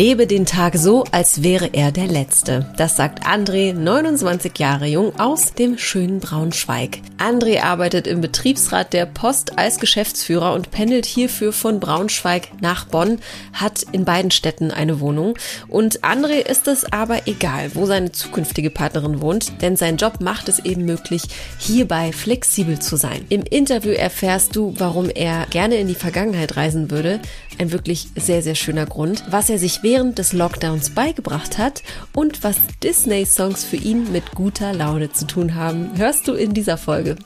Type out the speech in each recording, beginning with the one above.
Lebe den Tag so, als wäre er der letzte. Das sagt André, 29 Jahre jung, aus dem schönen Braunschweig. André arbeitet im Betriebsrat der Post als Geschäftsführer und pendelt hierfür von Braunschweig nach Bonn, hat in beiden Städten eine Wohnung. Und André ist es aber egal, wo seine zukünftige Partnerin wohnt, denn sein Job macht es eben möglich, hierbei flexibel zu sein. Im Interview erfährst du, warum er gerne in die Vergangenheit reisen würde. Ein wirklich sehr, sehr schöner Grund. Was er sich während des Lockdowns beigebracht hat und was Disney-Songs für ihn mit guter Laune zu tun haben, hörst du in dieser Folge.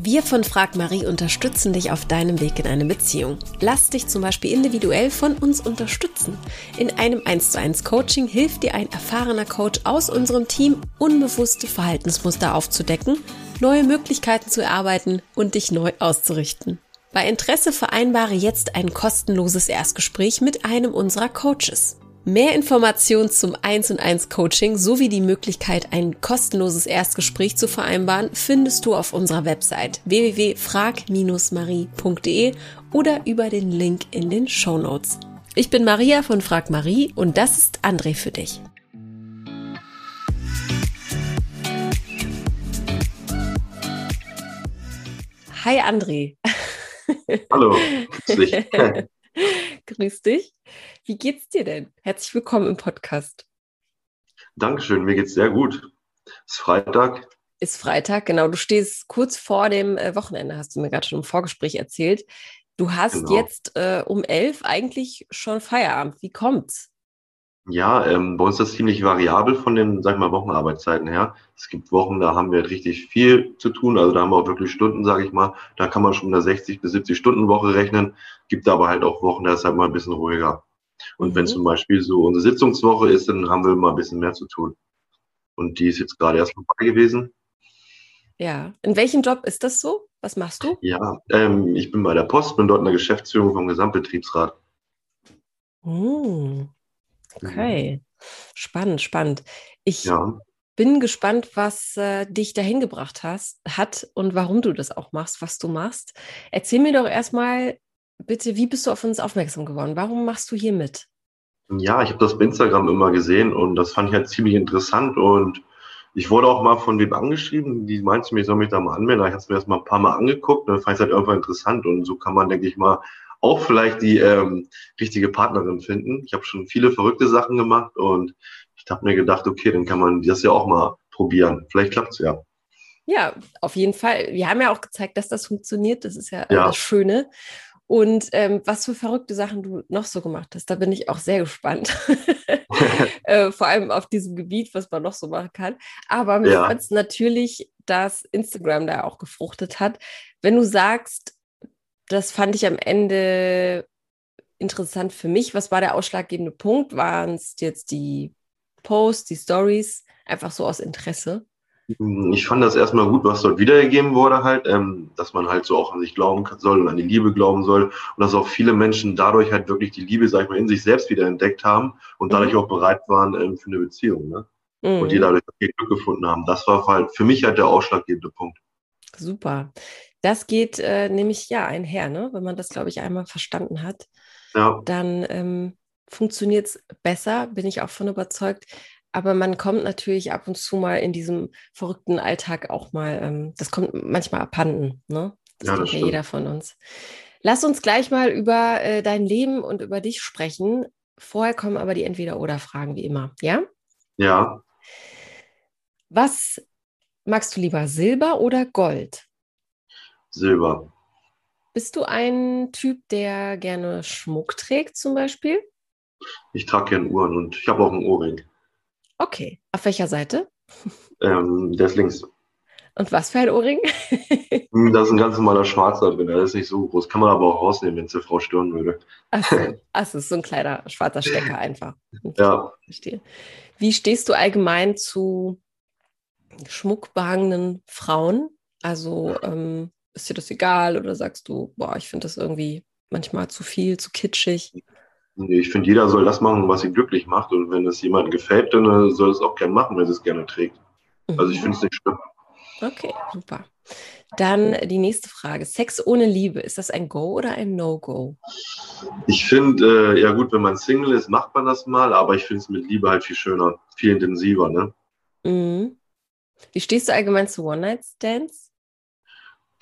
Wir von Frag Marie unterstützen dich auf deinem Weg in eine Beziehung. Lass dich zum Beispiel individuell von uns unterstützen. In einem 1 zu 1 Coaching hilft dir ein erfahrener Coach aus unserem Team, unbewusste Verhaltensmuster aufzudecken, neue Möglichkeiten zu erarbeiten und dich neu auszurichten. Bei Interesse vereinbare jetzt ein kostenloses Erstgespräch mit einem unserer Coaches. Mehr Informationen zum 1 und 1 Coaching sowie die Möglichkeit, ein kostenloses Erstgespräch zu vereinbaren, findest du auf unserer Website www.frag-marie.de oder über den Link in den Show Notes. Ich bin Maria von Frag Marie und das ist André für dich. Hi André. Hallo, grüß dich. grüß dich. Wie geht's dir denn? Herzlich willkommen im Podcast. Dankeschön, mir geht's sehr gut. Es ist Freitag. Ist Freitag, genau. Du stehst kurz vor dem äh, Wochenende, hast du mir gerade schon im Vorgespräch erzählt. Du hast genau. jetzt äh, um elf eigentlich schon Feierabend. Wie kommt's? Ja, ähm, bei uns ist das ziemlich variabel von den, sag ich mal, Wochenarbeitszeiten her. Es gibt Wochen, da haben wir halt richtig viel zu tun. Also da haben wir auch wirklich Stunden, sage ich mal. Da kann man schon eine 60 bis 70 Stunden Woche rechnen. Gibt aber halt auch Wochen, da ist halt mal ein bisschen ruhiger. Und mhm. wenn zum Beispiel so unsere Sitzungswoche ist, dann haben wir mal ein bisschen mehr zu tun. Und die ist jetzt gerade erst vorbei gewesen. Ja. In welchem Job ist das so? Was machst du? Ja, ähm, ich bin bei der Post, bin dort in der Geschäftsführung vom Gesamtbetriebsrat. Hm. Okay. Mhm. Spannend, spannend. Ich ja. bin gespannt, was äh, dich dahin gebracht hast, hat und warum du das auch machst, was du machst. Erzähl mir doch erstmal bitte, wie bist du auf uns aufmerksam geworden? Warum machst du hier mit? Ja, ich habe das bei Instagram immer gesehen und das fand ich halt ziemlich interessant und ich wurde auch mal von wem angeschrieben, die meinte mir, ich soll mich da mal anmelden. Ich habe es mir erst mal ein paar Mal angeguckt und dann fand ich es halt einfach interessant und so kann man, denke ich mal, auch vielleicht die ähm, richtige Partnerin finden. Ich habe schon viele verrückte Sachen gemacht und ich habe mir gedacht, okay, dann kann man das ja auch mal probieren. Vielleicht klappt es ja. Ja, auf jeden Fall. Wir haben ja auch gezeigt, dass das funktioniert. Das ist ja, ja. das Schöne. Und ähm, was für verrückte Sachen du noch so gemacht hast, da bin ich auch sehr gespannt. äh, vor allem auf diesem Gebiet, was man noch so machen kann. Aber mich ja. freut es natürlich, dass Instagram da auch gefruchtet hat. Wenn du sagst, das fand ich am Ende interessant für mich. Was war der ausschlaggebende Punkt? Waren es jetzt die Posts, die Stories, einfach so aus Interesse? Ich fand das erstmal gut, was dort wiedergegeben wurde, halt, ähm, dass man halt so auch an sich glauben soll und an die Liebe glauben soll und dass auch viele Menschen dadurch halt wirklich die Liebe, sag ich mal, in sich selbst wieder entdeckt haben und dadurch mhm. auch bereit waren ähm, für eine Beziehung, ne? Mhm. Und die dadurch Glück gefunden haben. Das war halt für mich halt der ausschlaggebende Punkt. Super. Das geht äh, nämlich ja einher, ne? wenn man das, glaube ich, einmal verstanden hat. Ja. Dann ähm, funktioniert es besser, bin ich auch von überzeugt. Aber man kommt natürlich ab und zu mal in diesem verrückten Alltag auch mal, ähm, das kommt manchmal abhanden. Ne? Das ja, kennt ja jeder von uns. Lass uns gleich mal über äh, dein Leben und über dich sprechen. Vorher kommen aber die Entweder-Oder-Fragen wie immer, ja? Ja. Was magst du lieber, Silber oder Gold? Silber. Bist du ein Typ, der gerne Schmuck trägt zum Beispiel? Ich trage gerne Uhren und ich habe auch einen Ohrring. Okay. Auf welcher Seite? Ähm, der ist links. Und was für ein Ohrring? Hm, da ist ein ganz normaler schwarzer drin. Der ist nicht so groß. Kann man aber auch rausnehmen, wenn es der Frau stören würde. Achso, Ach, ist so ein kleiner schwarzer Stecker einfach. Ja. Verstehe. Wie stehst du allgemein zu schmuckbehangenen Frauen? Also ähm, ist dir das egal oder sagst du, boah, ich finde das irgendwie manchmal zu viel, zu kitschig? Ich finde, jeder soll das machen, was ihn glücklich macht. Und wenn es jemandem gefällt, dann äh, soll es auch gerne machen, wenn es gerne trägt. Mhm. Also ich finde es nicht schlimm. Okay, super. Dann die nächste Frage. Sex ohne Liebe, ist das ein Go oder ein No-Go? Ich finde, äh, ja gut, wenn man Single ist, macht man das mal, aber ich finde es mit Liebe halt viel schöner, viel intensiver, ne? Mhm. Wie stehst du allgemein zu One-Night-Stands?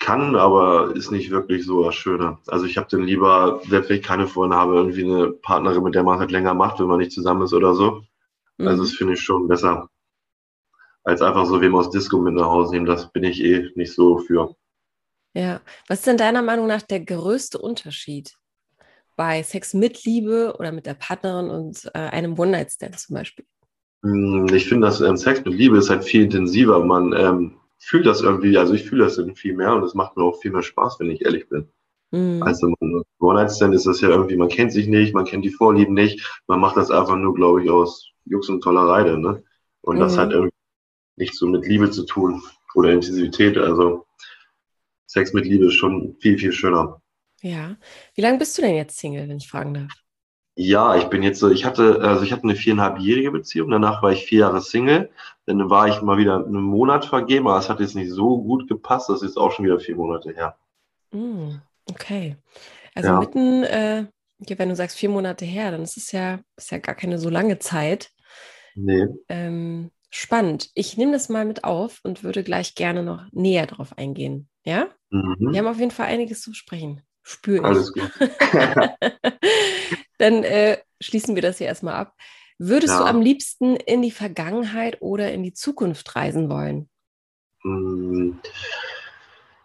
Kann, aber ist nicht wirklich so das Schöne. Also ich habe dann lieber, selbst wenn ich keine Freunde habe, irgendwie eine Partnerin, mit der man halt länger macht, wenn man nicht zusammen ist oder so. Mhm. Also das finde ich schon besser. Als einfach so wem aus Disco mit nach Hause nehmen. Das bin ich eh nicht so für. Ja. Was ist denn deiner Meinung nach der größte Unterschied bei Sex mit Liebe oder mit der Partnerin und äh, einem One-Night-Stand zum Beispiel? Hm, ich finde, dass ähm, Sex mit Liebe ist halt viel intensiver. Man ähm, fühle das irgendwie, also ich fühle das irgendwie viel mehr und es macht mir auch viel mehr Spaß, wenn ich ehrlich bin. Mhm. Also One-Night-Stand ist das ja irgendwie, man kennt sich nicht, man kennt die Vorlieben nicht, man macht das einfach nur, glaube ich, aus Jux und Tollerei, ne? Und mhm. das hat irgendwie nichts so mit Liebe zu tun oder Intensivität. Also Sex mit Liebe ist schon viel, viel schöner. Ja. Wie lange bist du denn jetzt Single, wenn ich fragen darf? Ja, ich bin jetzt so, ich hatte, also ich hatte eine viereinhalbjährige Beziehung, danach war ich vier Jahre Single, dann war ich mal wieder einen Monat vergeben, aber es hat jetzt nicht so gut gepasst, das ist auch schon wieder vier Monate her. Mm, okay. Also ja. mitten, äh, wenn du sagst vier Monate her, dann ist es ja, ist ja gar keine so lange Zeit. Nee. Ähm, spannend. Ich nehme das mal mit auf und würde gleich gerne noch näher drauf eingehen. Ja? Mhm. Wir haben auf jeden Fall einiges zu sprechen. Spüre ich. Alles gut. Dann äh, schließen wir das hier erstmal ab. Würdest ja. du am liebsten in die Vergangenheit oder in die Zukunft reisen wollen? Hm.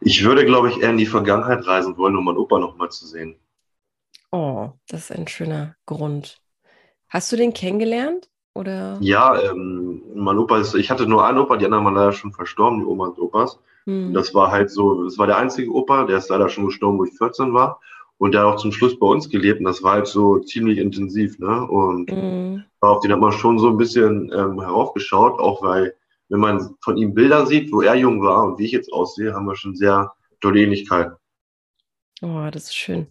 Ich würde, glaube ich, eher in die Vergangenheit reisen wollen, um meinen Opa nochmal zu sehen. Oh, das ist ein schöner Grund. Hast du den kennengelernt? Oder? Ja, ähm, mein Opa ist, ich hatte nur einen Opa, die anderen waren leider schon verstorben, die Oma und Opas. Hm. Das war halt so, das war der einzige Opa, der ist leider schon gestorben, wo ich 14 war. Und der hat auch zum Schluss bei uns gelebt und das war halt so ziemlich intensiv, ne? Und mhm. auf den hat man schon so ein bisschen ähm, heraufgeschaut, auch weil, wenn man von ihm Bilder sieht, wo er jung war und wie ich jetzt aussehe, haben wir schon sehr tolle Ähnlichkeiten. Oh, das ist schön.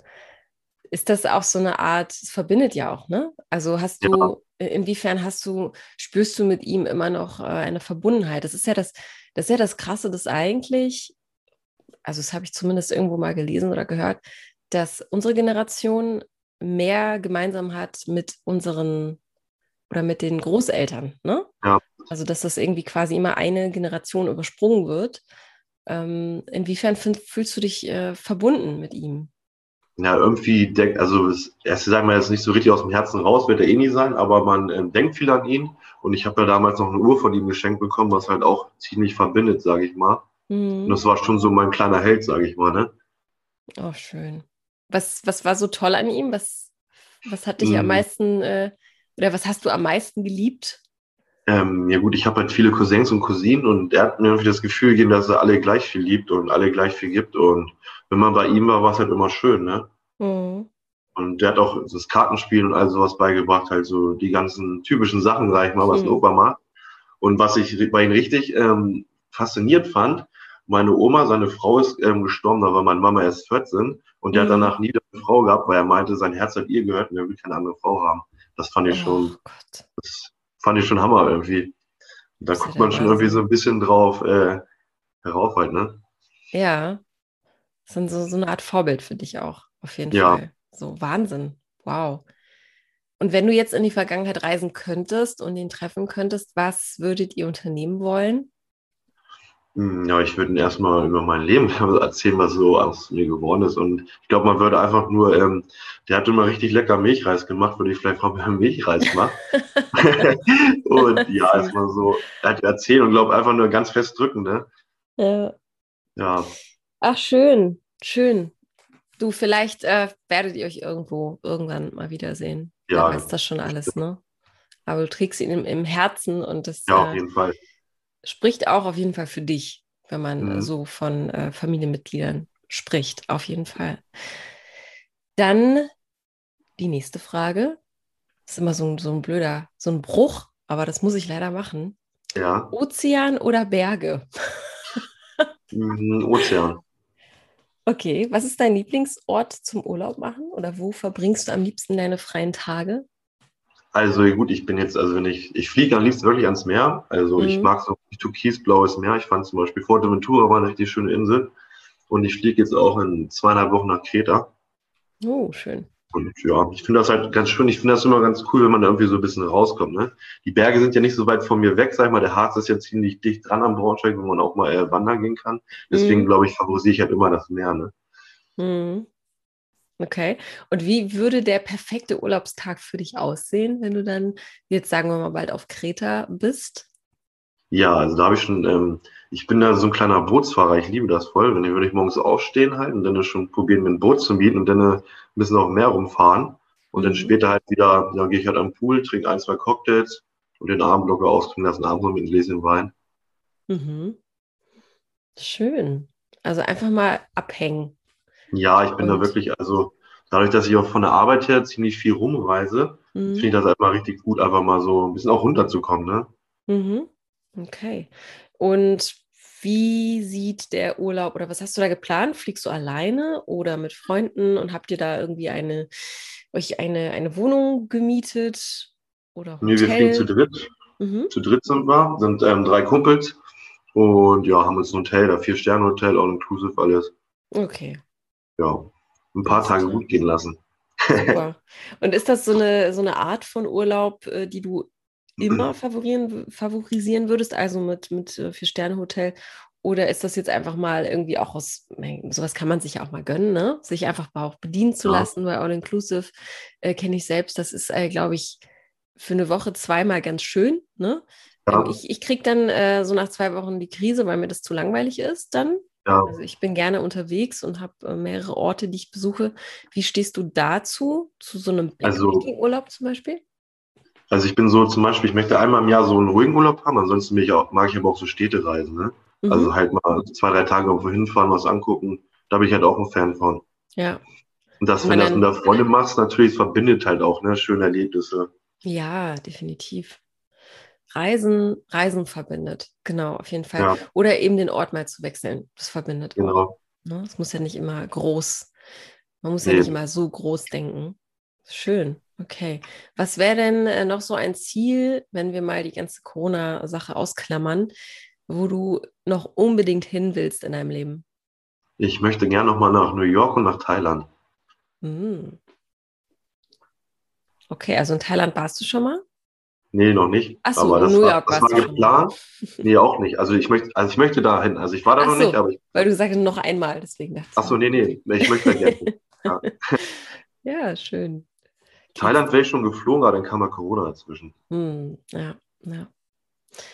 Ist das auch so eine Art, es verbindet ja auch, ne? Also hast du, ja. inwiefern hast du, spürst du mit ihm immer noch äh, eine Verbundenheit? Das ist ja das, das ist ja das Krasse, dass eigentlich, also das habe ich zumindest irgendwo mal gelesen oder gehört, dass unsere Generation mehr gemeinsam hat mit unseren oder mit den Großeltern. Ne? Ja. Also, dass das irgendwie quasi immer eine Generation übersprungen wird. Ähm, inwiefern fühlst du dich äh, verbunden mit ihm? Ja, irgendwie denkt, also erst sagen wir jetzt nicht so richtig aus dem Herzen raus, wird er eh nie sein, aber man äh, denkt viel an ihn. Und ich habe ja damals noch eine Uhr von ihm geschenkt bekommen, was halt auch ziemlich verbindet, sage ich mal. Mhm. Und das war schon so mein kleiner Held, sage ich mal, ne? Oh, schön. Was, was war so toll an ihm? Was, was hat dich mhm. am meisten äh, oder was hast du am meisten geliebt? Ähm, ja gut, ich habe halt viele Cousins und Cousinen und er hat mir irgendwie das Gefühl gegeben, dass er alle gleich viel liebt und alle gleich viel gibt. Und wenn man bei ihm war, war es halt immer schön, ne? Mhm. Und der hat auch das Kartenspiel und all sowas beigebracht, halt so die ganzen typischen Sachen, sag ich mal, was mhm. ein Opa macht. Und was ich bei ihm richtig ähm, fasziniert fand, meine Oma, seine Frau ist ähm, gestorben, da war meine Mama erst 14 und der mhm. hat danach nie eine Frau gehabt, weil er meinte, sein Herz hat ihr gehört und er will keine andere Frau haben. Das fand ich schon, oh das fand ich schon Hammer irgendwie. da das guckt man schon irgendwie so ein bisschen drauf äh, herauf halt, ne? Ja. Das ist so, so eine Art Vorbild für dich auch, auf jeden ja. Fall. So Wahnsinn. Wow. Und wenn du jetzt in die Vergangenheit reisen könntest und ihn treffen könntest, was würdet ihr unternehmen wollen? Hm, ja, ich würde erstmal über mein Leben erzählen, was so aus mir geworden ist. Und ich glaube, man würde einfach nur, ähm, der hat immer richtig lecker Milchreis gemacht, würde ich vielleicht mal mehr Milchreis machen. und ja, erstmal so er hat erzählt und glaube einfach nur ganz fest drücken, ne? Ja. Ja. Ach, schön, schön. Du, vielleicht äh, werdet ihr euch irgendwo irgendwann mal wiedersehen. Ja. Du weißt das schon alles, ne? Aber du trägst ihn im, im Herzen und das. Ja, auf äh, jeden Fall spricht auch auf jeden Fall für dich, wenn man mhm. so von äh, Familienmitgliedern spricht, auf jeden Fall. Dann die nächste Frage. Das ist immer so ein, so ein blöder, so ein Bruch, aber das muss ich leider machen. Ja. Ozean oder Berge? Mhm, Ozean. Okay, was ist dein Lieblingsort zum Urlaub machen oder wo verbringst du am liebsten deine freien Tage? Also gut, ich bin jetzt, also wenn ich, ich fliege am liebsten wirklich ans Meer. Also mhm. ich mag richtig türkisblaues Meer. Ich fand zum Beispiel Forteventura war eine richtig schöne Insel. Und ich fliege jetzt auch in zweieinhalb Wochen nach Kreta. Oh, schön. Und ja, ich finde das halt ganz schön. Ich finde das immer ganz cool, wenn man da irgendwie so ein bisschen rauskommt. Ne? Die Berge sind ja nicht so weit von mir weg, sag ich mal. Der Harz ist ja ziemlich dicht dran am Braunschweig, wo man auch mal äh, wandern gehen kann. Deswegen, mhm. glaube ich, favorisiere ich halt immer das Meer. Ne? Mhm. Okay. Und wie würde der perfekte Urlaubstag für dich aussehen, wenn du dann jetzt sagen wir mal bald auf Kreta bist? Ja, also da habe ich schon, ähm, ich bin da so ein kleiner Bootsfahrer, ich liebe das voll. Wenn ich würde ich morgens aufstehen halt und dann schon probieren, mir ein Boot zu mieten und dann ein bisschen auf dem Meer rumfahren. Und dann mhm. später halt wieder, dann gehe ich halt am Pool, trinke ein, zwei Cocktails und den Abend locker ausklingen lassen, abends noch mit einem Gläschen Wein. Mhm. Schön. Also einfach mal abhängen. Ja, ich bin und. da wirklich, also dadurch, dass ich auch von der Arbeit her ziemlich viel rumreise, mhm. finde ich das einfach richtig gut, einfach mal so ein bisschen auch runterzukommen, ne? Mhm. Okay. Und wie sieht der Urlaub oder was hast du da geplant? Fliegst du alleine oder mit Freunden und habt ihr da irgendwie eine, euch eine, eine Wohnung gemietet oder Hotel? Nee, wir fliegen zu dritt. Mhm. Zu dritt sind wir, sind ähm, drei Kumpels und ja, haben uns ein Hotel, da vier Sterne Hotel, all inclusive alles. Okay. Ja, ein paar Tage gut gehen lassen. Super. Und ist das so eine, so eine Art von Urlaub, äh, die du immer favorisieren, favorisieren würdest, also mit, mit äh, Vier-Sterne-Hotel? Oder ist das jetzt einfach mal irgendwie auch aus, sowas kann man sich ja auch mal gönnen, ne? Sich einfach auch bedienen zu ja. lassen bei All Inclusive, äh, kenne ich selbst. Das ist, äh, glaube ich, für eine Woche zweimal ganz schön, ne? Ja. Ähm, ich ich kriege dann äh, so nach zwei Wochen die Krise, weil mir das zu langweilig ist dann. Ja. Also ich bin gerne unterwegs und habe äh, mehrere Orte, die ich besuche. Wie stehst du dazu, zu so einem also Urlaub zum Beispiel? Also ich bin so zum Beispiel, ich möchte einmal im Jahr so einen ruhigen Urlaub haben, ansonsten ich auch, mag ich aber auch so Städtereisen. Ne? Mhm. Also halt mal zwei, drei Tage irgendwo hinfahren, was angucken. Da bin ich halt auch ein Fan von. Ja. Und das, wenn du das mit der Freundin machst, natürlich, verbindet halt auch, ne, schöne Erlebnisse. Ja, definitiv. Reisen, Reisen verbindet, genau, auf jeden Fall. Ja. Oder eben den Ort mal zu wechseln, das verbindet genau. auch. Ne? Es muss ja nicht immer groß, man muss nee. ja nicht immer so groß denken. Schön. Okay. Was wäre denn äh, noch so ein Ziel, wenn wir mal die ganze Corona-Sache ausklammern, wo du noch unbedingt hin willst in deinem Leben? Ich möchte gerne nochmal nach New York und nach Thailand. Mhm. Okay, also in Thailand warst du schon mal? Nee, noch nicht. Ach so, aber das New York war, das war geplant. Nee, auch nicht. Also ich möchte, also ich möchte dahin. Also ich war da Ach noch so, nicht, aber ich, weil du sagst noch einmal, deswegen dachte ich. Ach so, nee, nee, ich möchte da gerne. ja. ja, schön. Thailand wäre ich schon geflogen, aber dann kam mal Corona dazwischen. Hm, ja, ja.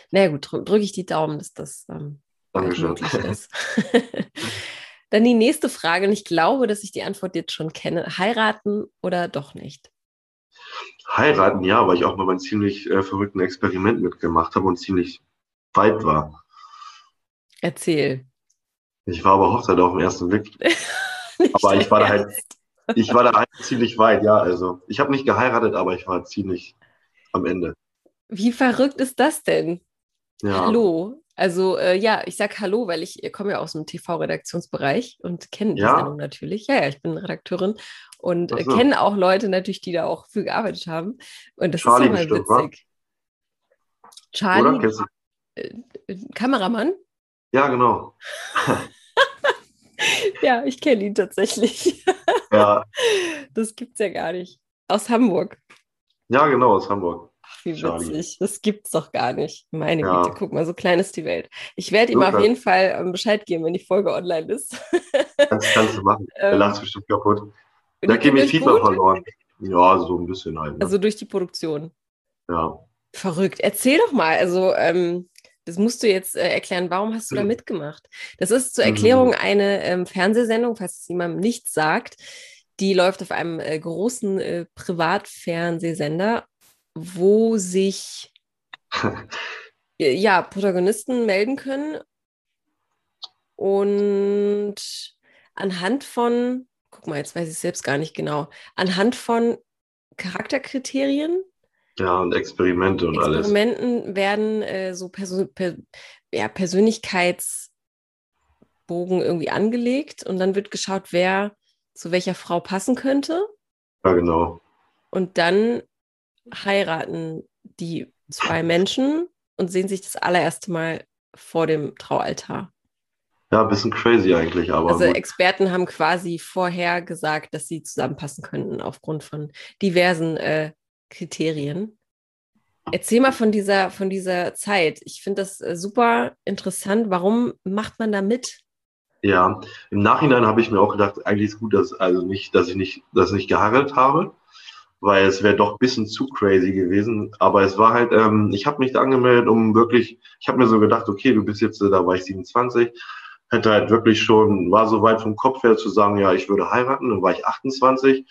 Na naja, gut, drücke drück ich die Daumen, dass das ähm, möglich ist. dann die nächste Frage, und ich glaube, dass ich die Antwort jetzt schon kenne. Heiraten oder doch nicht? Heiraten, ja, weil ich auch mal einem ziemlich äh, verrückten Experiment mitgemacht habe und ziemlich weit war. Erzähl. Ich war aber Hochzeit auf dem ersten Blick. aber ich war da halt ich war da halt ziemlich weit, ja. Also ich habe nicht geheiratet, aber ich war ziemlich am Ende. Wie verrückt ist das denn? Ja. Hallo. Also äh, ja, ich sage Hallo, weil ich komme ja aus dem TV-Redaktionsbereich und kenne die ja? Sendung natürlich. Ja, ja, ich bin Redakteurin und äh, so. kenne auch Leute natürlich, die da auch für gearbeitet haben. Und das Charlie ist ja mal witzig. Wa? Charlie, äh, Kameramann? Ja, genau. ja, ich kenne ihn tatsächlich. Ja. Das gibt's ja gar nicht. Aus Hamburg. Ja, genau, aus Hamburg. Ach, wie Charlie. witzig. Das gibt's doch gar nicht. Meine ja. Güte, guck mal, so klein ist die Welt. Ich werde ihm auf jeden Fall ähm, Bescheid geben, wenn die Folge online ist. das kannst du machen. Der ähm, lacht bestimmt kaputt. Da geht mir FIFA verloren. Ja, so ein bisschen halt. Ne? Also durch die Produktion. Ja. Verrückt. Erzähl doch mal. Also, ähm, das musst du jetzt äh, erklären. Warum hast du da mitgemacht? Das ist zur Erklärung mhm. eine ähm, Fernsehsendung, falls es jemandem nichts sagt. Die läuft auf einem äh, großen äh, Privatfernsehsender, wo sich äh, ja, Protagonisten melden können und anhand von, guck mal, jetzt weiß ich selbst gar nicht genau, anhand von Charakterkriterien ja, und Experimente und Experimenten alles. Experimenten werden äh, so Persön per ja, Persönlichkeitsbogen irgendwie angelegt und dann wird geschaut, wer zu welcher Frau passen könnte. Ja, genau. Und dann heiraten die zwei Menschen und sehen sich das allererste Mal vor dem Traualtar. Ja, ein bisschen crazy eigentlich, aber. Also gut. Experten haben quasi vorher gesagt, dass sie zusammenpassen könnten aufgrund von diversen äh, Kriterien. Erzähl mal von dieser, von dieser Zeit. Ich finde das äh, super interessant. Warum macht man da mit? Ja, im Nachhinein habe ich mir auch gedacht, eigentlich ist gut, dass also nicht, dass ich nicht, dass ich nicht geheiratet habe, weil es wäre doch ein bisschen zu crazy gewesen. Aber es war halt, ähm, ich habe mich da angemeldet, um wirklich, ich habe mir so gedacht, okay, du bist jetzt, da war ich 27, hätte halt wirklich schon, war so weit vom Kopf her zu sagen, ja, ich würde heiraten, dann war ich 28.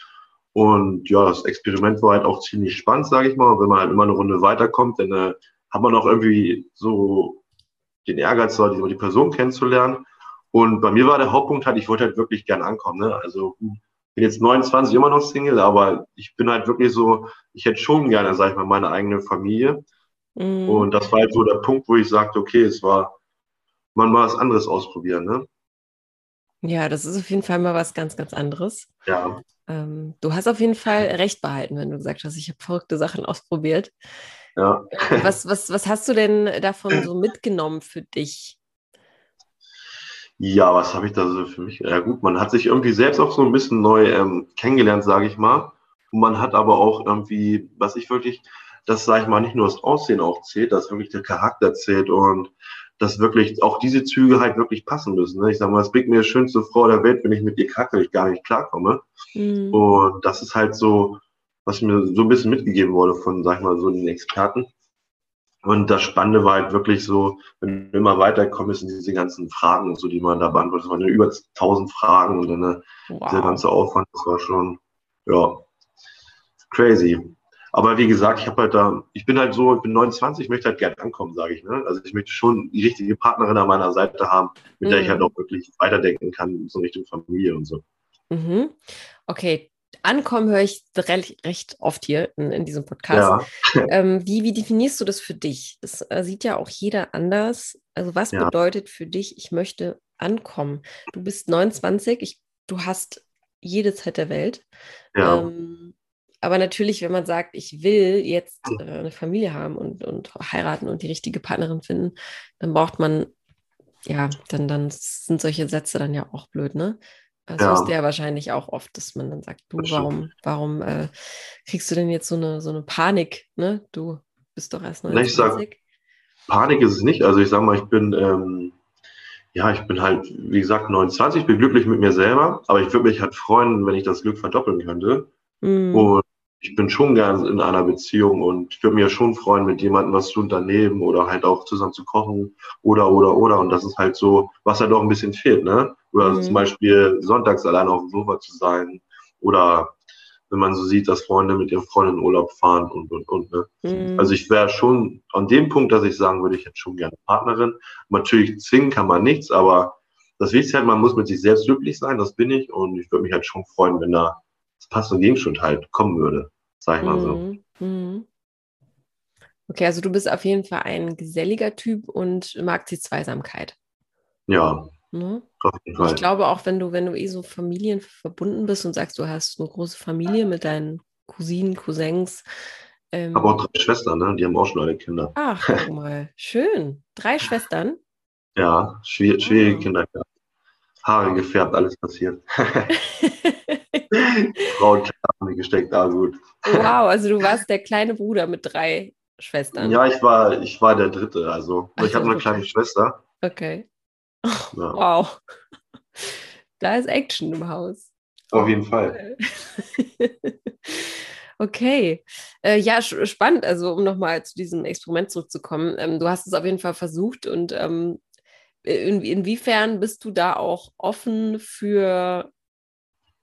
Und ja, das Experiment war halt auch ziemlich spannend, sage ich mal. Und wenn man halt immer eine Runde weiterkommt, dann äh, hat man auch irgendwie so den Ehrgeiz, die, die Person kennenzulernen. Und bei mir war der Hauptpunkt halt, ich wollte halt wirklich gern ankommen. Ne? Also bin jetzt 29 immer noch Single, aber ich bin halt wirklich so, ich hätte schon gerne, sag ich mal, meine eigene Familie. Mhm. Und das war halt so der Punkt, wo ich sagte, okay, es war man mal was anderes ausprobieren, ne? Ja, das ist auf jeden Fall mal was ganz, ganz anderes. Ja. Ähm, du hast auf jeden Fall recht behalten, wenn du gesagt hast, ich habe verrückte Sachen ausprobiert. Ja. Was, was, was hast du denn davon so mitgenommen für dich? Ja, was habe ich da so für mich? Ja gut, man hat sich irgendwie selbst auch so ein bisschen neu ähm, kennengelernt, sage ich mal. Und man hat aber auch irgendwie, was ich wirklich, das sage ich mal, nicht nur das Aussehen auch zählt, dass wirklich der Charakter zählt und dass wirklich auch diese Züge halt wirklich passen müssen. Ne? Ich sage mal, es bringt mir die schönste Frau der Welt, wenn ich mit ihr charakterlich gar nicht klarkomme. Mhm. Und das ist halt so, was mir so ein bisschen mitgegeben wurde von, sag ich mal, so den Experten. Und das Spannende war halt wirklich so, wenn du immer weiterkommst in diese ganzen Fragen, so die man da beantwortet, es waren ja über tausend Fragen und dann äh, wow. dieser ganze Aufwand, das war schon, ja, crazy. Aber wie gesagt, ich habe halt da, ich bin halt so, ich bin 29, ich möchte halt gerne ankommen, sage ich. Ne? Also ich möchte schon die richtige Partnerin an meiner Seite haben, mit mhm. der ich halt mhm. auch wirklich weiterdenken kann, so Richtung Familie und so. Mhm. Okay, Ankommen höre ich recht, recht oft hier in, in diesem Podcast. Ja. Ähm, wie, wie definierst du das für dich? Das äh, sieht ja auch jeder anders. Also was ja. bedeutet für dich, ich möchte ankommen? Du bist 29, ich, du hast jede Zeit der Welt. Ja. Ähm, aber natürlich, wenn man sagt, ich will jetzt äh, eine Familie haben und, und heiraten und die richtige Partnerin finden, dann braucht man, ja, dann, dann sind solche Sätze dann ja auch blöd, ne? Also ja. ist der wahrscheinlich auch oft, dass man dann sagt, du, warum, warum äh, kriegst du denn jetzt so eine, so eine Panik, ne? Du bist doch erst 29. Ich sag, Panik ist es nicht. Also ich sag mal, ich bin, ähm, ja, ich bin halt, wie gesagt, 29, bin glücklich mit mir selber, aber ich würde mich halt freuen, wenn ich das Glück verdoppeln könnte. Mm. Und ich bin schon gern in einer Beziehung und ich würde mir schon freuen, mit jemandem was zu unternehmen oder halt auch zusammen zu kochen oder, oder, oder. Und das ist halt so, was halt auch ein bisschen fehlt, ne? Oder mhm. zum Beispiel sonntags allein auf dem Sofa zu sein oder wenn man so sieht, dass Freunde mit ihren Freunden in Urlaub fahren und, und, und, ne? Mhm. Also ich wäre schon an dem Punkt, dass ich sagen würde, ich hätte schon gerne Partnerin. Natürlich zwingen kann man nichts, aber das Wichtigste halt, man muss mit sich selbst glücklich sein, das bin ich und ich würde mich halt schon freuen, wenn da das passende Gegenstück halt kommen würde, sag ich mal so. Mhm. mhm. Okay, also du bist auf jeden Fall ein geselliger Typ und magst die Zweisamkeit. Ja. Mhm. Auf jeden Fall. Ich glaube auch, wenn du, wenn du eh so familienverbunden bist und sagst, du hast eine große Familie mit deinen Cousinen, Cousins. Ähm, habe auch drei Schwestern, ne? Die haben auch schon alle Kinder. Ach, guck mal. Schön. Drei Schwestern? Ja, schwierig, schwierige oh. Kinder. Ja. Haare gefärbt, alles passiert. Frau Klammer gesteckt, ah gut. Wow, also du warst der kleine Bruder mit drei Schwestern. Ja, ich war, ich war der dritte, also Ach, ich habe eine kleine Schwester. Okay. Ja. Wow. Da ist Action im Haus. Auf jeden Fall. Okay, äh, ja, spannend. Also, um nochmal zu diesem Experiment zurückzukommen. Ähm, du hast es auf jeden Fall versucht und ähm, in, inwiefern bist du da auch offen für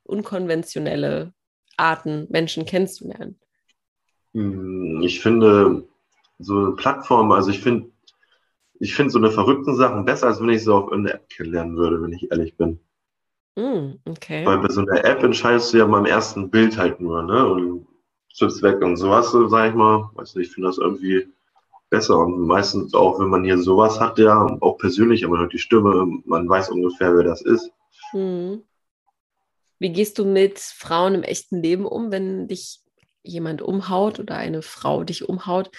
unkonventionelle Arten, Menschen kennenzulernen? Hm, ich finde so eine Plattform, also ich finde, ich finde so eine verrückten Sachen besser, als wenn ich so auf eine App kennenlernen würde, wenn ich ehrlich bin. Mm, okay. Weil bei so einer App entscheidest du ja beim ersten Bild halt nur, ne? Und schippst weg und sowas, sag ich mal. Weiß nicht, ich finde das irgendwie besser. Und meistens auch, wenn man hier sowas hat, ja, auch persönlich, aber hört die Stimme, man weiß ungefähr, wer das ist. Hm. Wie gehst du mit Frauen im echten Leben um, wenn dich jemand umhaut oder eine Frau dich umhaut?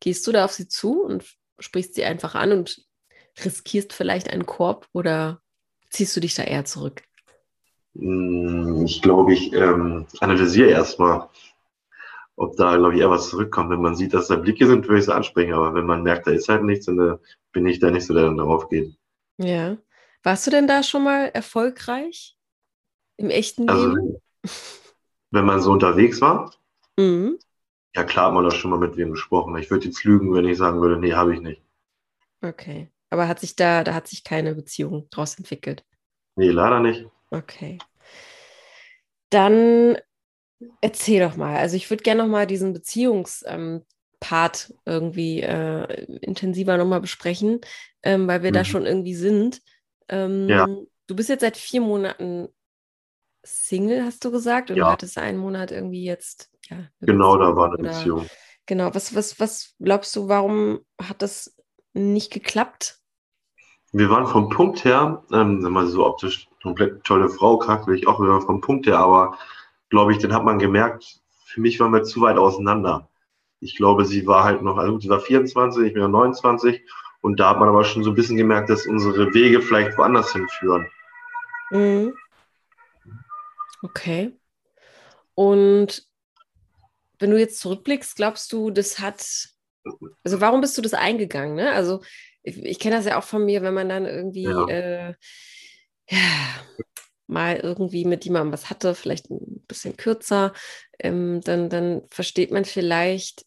Gehst du da auf sie zu und sprichst sie einfach an und riskierst vielleicht einen Korb oder ziehst du dich da eher zurück? Hm, ich glaube, ich ähm, analysiere erstmal, ob da, glaube ich, eher was zurückkommt. Wenn man sieht, dass da Blicke sind, würde ich es ansprechen. Aber wenn man merkt, da ist halt nichts, dann äh, bin ich da nicht so, der dann darauf geht. Ja. Warst du denn da schon mal erfolgreich im echten also, Leben? Wenn man so unterwegs war, Mhm. ja klar hat man da schon mal mit wem gesprochen. Ich würde jetzt lügen, wenn ich sagen würde, nee, habe ich nicht. Okay. Aber hat sich da, da hat sich keine Beziehung draus entwickelt. Nee, leider nicht. Okay. Dann erzähl doch mal. Also ich würde gerne noch mal diesen Beziehungspart irgendwie äh, intensiver noch mal besprechen, ähm, weil wir da Mhm. schon irgendwie sind. Ähm, Ja. Du bist jetzt seit vier Monaten Single, hast du gesagt, und Ja. hattest einen Monat irgendwie jetzt, ja, Genau, da Beziehung war eine oder Beziehung. genau. Was, was, was glaubst du, warum hat das nicht geklappt? Wir waren vom Punkt her, ähm, mal so optisch komplett tolle Frau, charakterlich auch, wir waren vom Punkt her, aber glaube ich, dann hat man gemerkt, für mich waren wir zu weit auseinander. Ich glaube, sie war halt noch, also sie war 24, ich bin ja 29 und da hat man aber schon so ein bisschen gemerkt, dass unsere Wege vielleicht woanders hinführen. Mhm. Okay. Und wenn du jetzt zurückblickst, glaubst du, das hat, also warum bist du das eingegangen? Ne? Also ich, ich kenne das ja auch von mir, wenn man dann irgendwie Ja. äh, ja, mal irgendwie mit jemandem was hatte, vielleicht ein bisschen kürzer, ähm, dann, dann versteht man vielleicht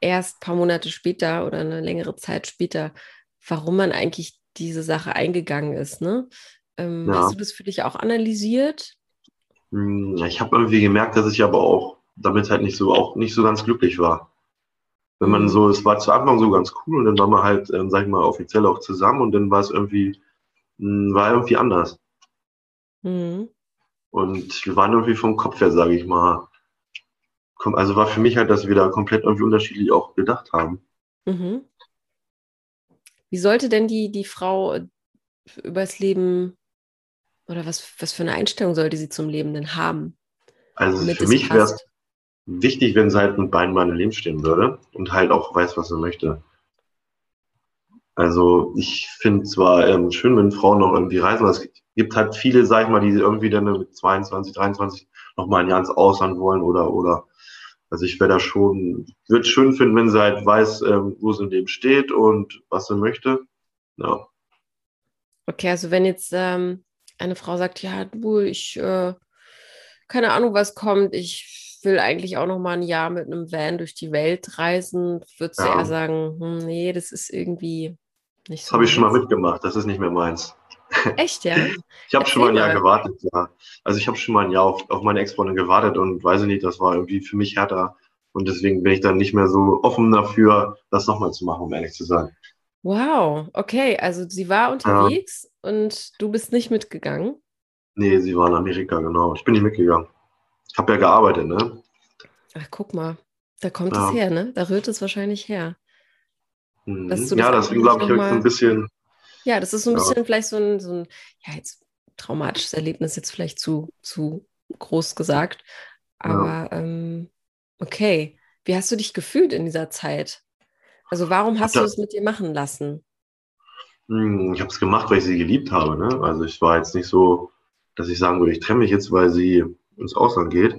erst ein paar Monate später oder eine längere Zeit später, warum man eigentlich diese Sache eingegangen ist. Ne? Ähm, Ja. Hast du das für dich auch analysiert? Hm, Ich habe irgendwie gemerkt, dass ich aber auch damit halt nicht so, auch nicht so ganz glücklich war. Wenn man Mhm. so, es war zu Anfang so ganz cool und dann waren wir halt, ähm, sag ich mal, offiziell auch zusammen und dann war es irgendwie, mh, war irgendwie anders. Mhm. Und wir waren irgendwie vom Kopf her, sage ich mal. Also war für mich halt, dass wir da komplett irgendwie unterschiedlich auch gedacht haben. Mhm. Wie sollte denn die, die Frau äh, übers Leben oder was, was für eine Einstellung sollte sie zum Leben denn haben? Also für mich wäre es wichtig, wenn sie halt mit beiden Beinen im Leben stehen würde und halt auch weiß, was sie möchte. Also ich finde zwar ähm, schön, wenn Frauen noch irgendwie reisen, aber es gibt halt viele, sag ich mal, die irgendwie dann mit 22, 23 noch mal ein Jahr ins Ausland wollen oder oder also ich wäre da schon, würde es schön finden, wenn sie halt weiß, ähm, wo sie im Leben steht und was sie möchte. Ja. Okay, also wenn jetzt ähm, eine Frau sagt, ja, du, ich, äh, keine Ahnung, was kommt, ich will eigentlich auch noch mal ein Jahr mit einem Van durch die Welt reisen, würdest du Ja. eher sagen, hm, nee, das ist irgendwie nicht Das so habe ich schon mal mitgemacht, das ist nicht mehr meins. Echt, ja? Ich habe schon mal ein Jahr gewartet, ja. Also ich habe schon mal ein Jahr auf, auf meine Ex-Freundin gewartet und weiß ich nicht, das war irgendwie für mich härter. Und deswegen bin ich dann nicht mehr so offen dafür, das nochmal zu machen, um ehrlich zu sein. Wow, okay, also sie war unterwegs und du bist nicht mitgegangen. Nee, sie war in Amerika, genau. Ich bin nicht mitgegangen. Ich habe ja gearbeitet, ne? Ach, guck mal, da kommt Ja. es her, ne? Da rührt es wahrscheinlich her. Mhm. Das Ja, deswegen glaube ich, nochmal- ein bisschen, Ja, das ist so ein Ja. bisschen vielleicht so ein, so ein, ja, jetzt traumatisches Erlebnis, jetzt vielleicht zu, zu groß gesagt. Aber ähm, okay, wie hast du dich gefühlt in dieser Zeit? Also warum hast Ja. du es mit dir machen lassen? hm, ich habe es gemacht, weil ich sie geliebt habe, ne? Also ich war jetzt nicht so, dass ich sagen würde, ich trenne mich jetzt, weil sie ins Ausland geht.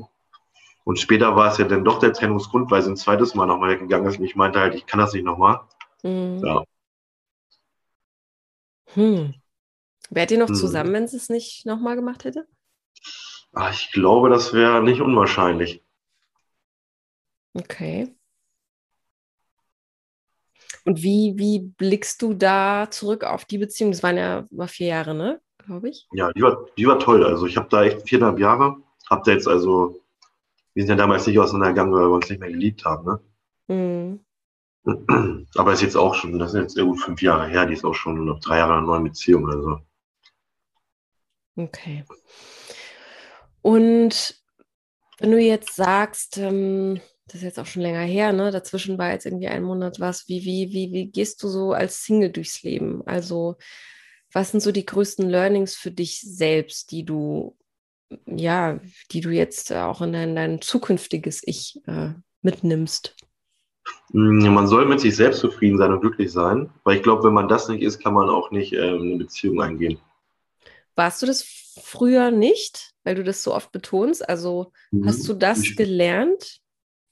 Und später war es ja dann doch der Trennungsgrund, weil sie ein zweites Mal nochmal weggegangen ist und ich meinte halt, ich kann das nicht nochmal. Hm. Ja. Hm. Wärt ihr noch Hm. zusammen, wenn sie es nicht nochmal gemacht hätte? Ah, ich glaube, das wäre nicht unwahrscheinlich. Okay. Und wie, wie blickst du da zurück auf die Beziehung? Das waren ja war vier Jahre, ne? Glaube ich. Ja, die war, die war toll. Also ich habe da echt viereinhalb Jahre, hab da jetzt also, wir sind ja damals nicht auseinandergegangen, weil wir uns nicht mehr geliebt haben, ne? Hm. Aber ist jetzt auch schon, das sind jetzt gut fünf Jahre her, die ist auch schon noch drei Jahre in einer neuen Beziehung, also. Okay. Und wenn du jetzt sagst, ähm, das ist jetzt auch schon länger her, ne? Dazwischen war jetzt irgendwie ein Monat was. Wie, wie, wie, wie gehst du so als Single durchs Leben? Also, was sind so die größten Learnings für dich selbst, die du, ja, die du jetzt auch in dein, dein zukünftiges Ich äh, mitnimmst? Mm, man soll mit sich selbst zufrieden sein und glücklich sein, weil ich glaube, wenn man das nicht ist, kann man auch nicht äh, eine Beziehung eingehen. Warst du das früher nicht, weil du das so oft betonst? Also mhm. hast du das gelernt?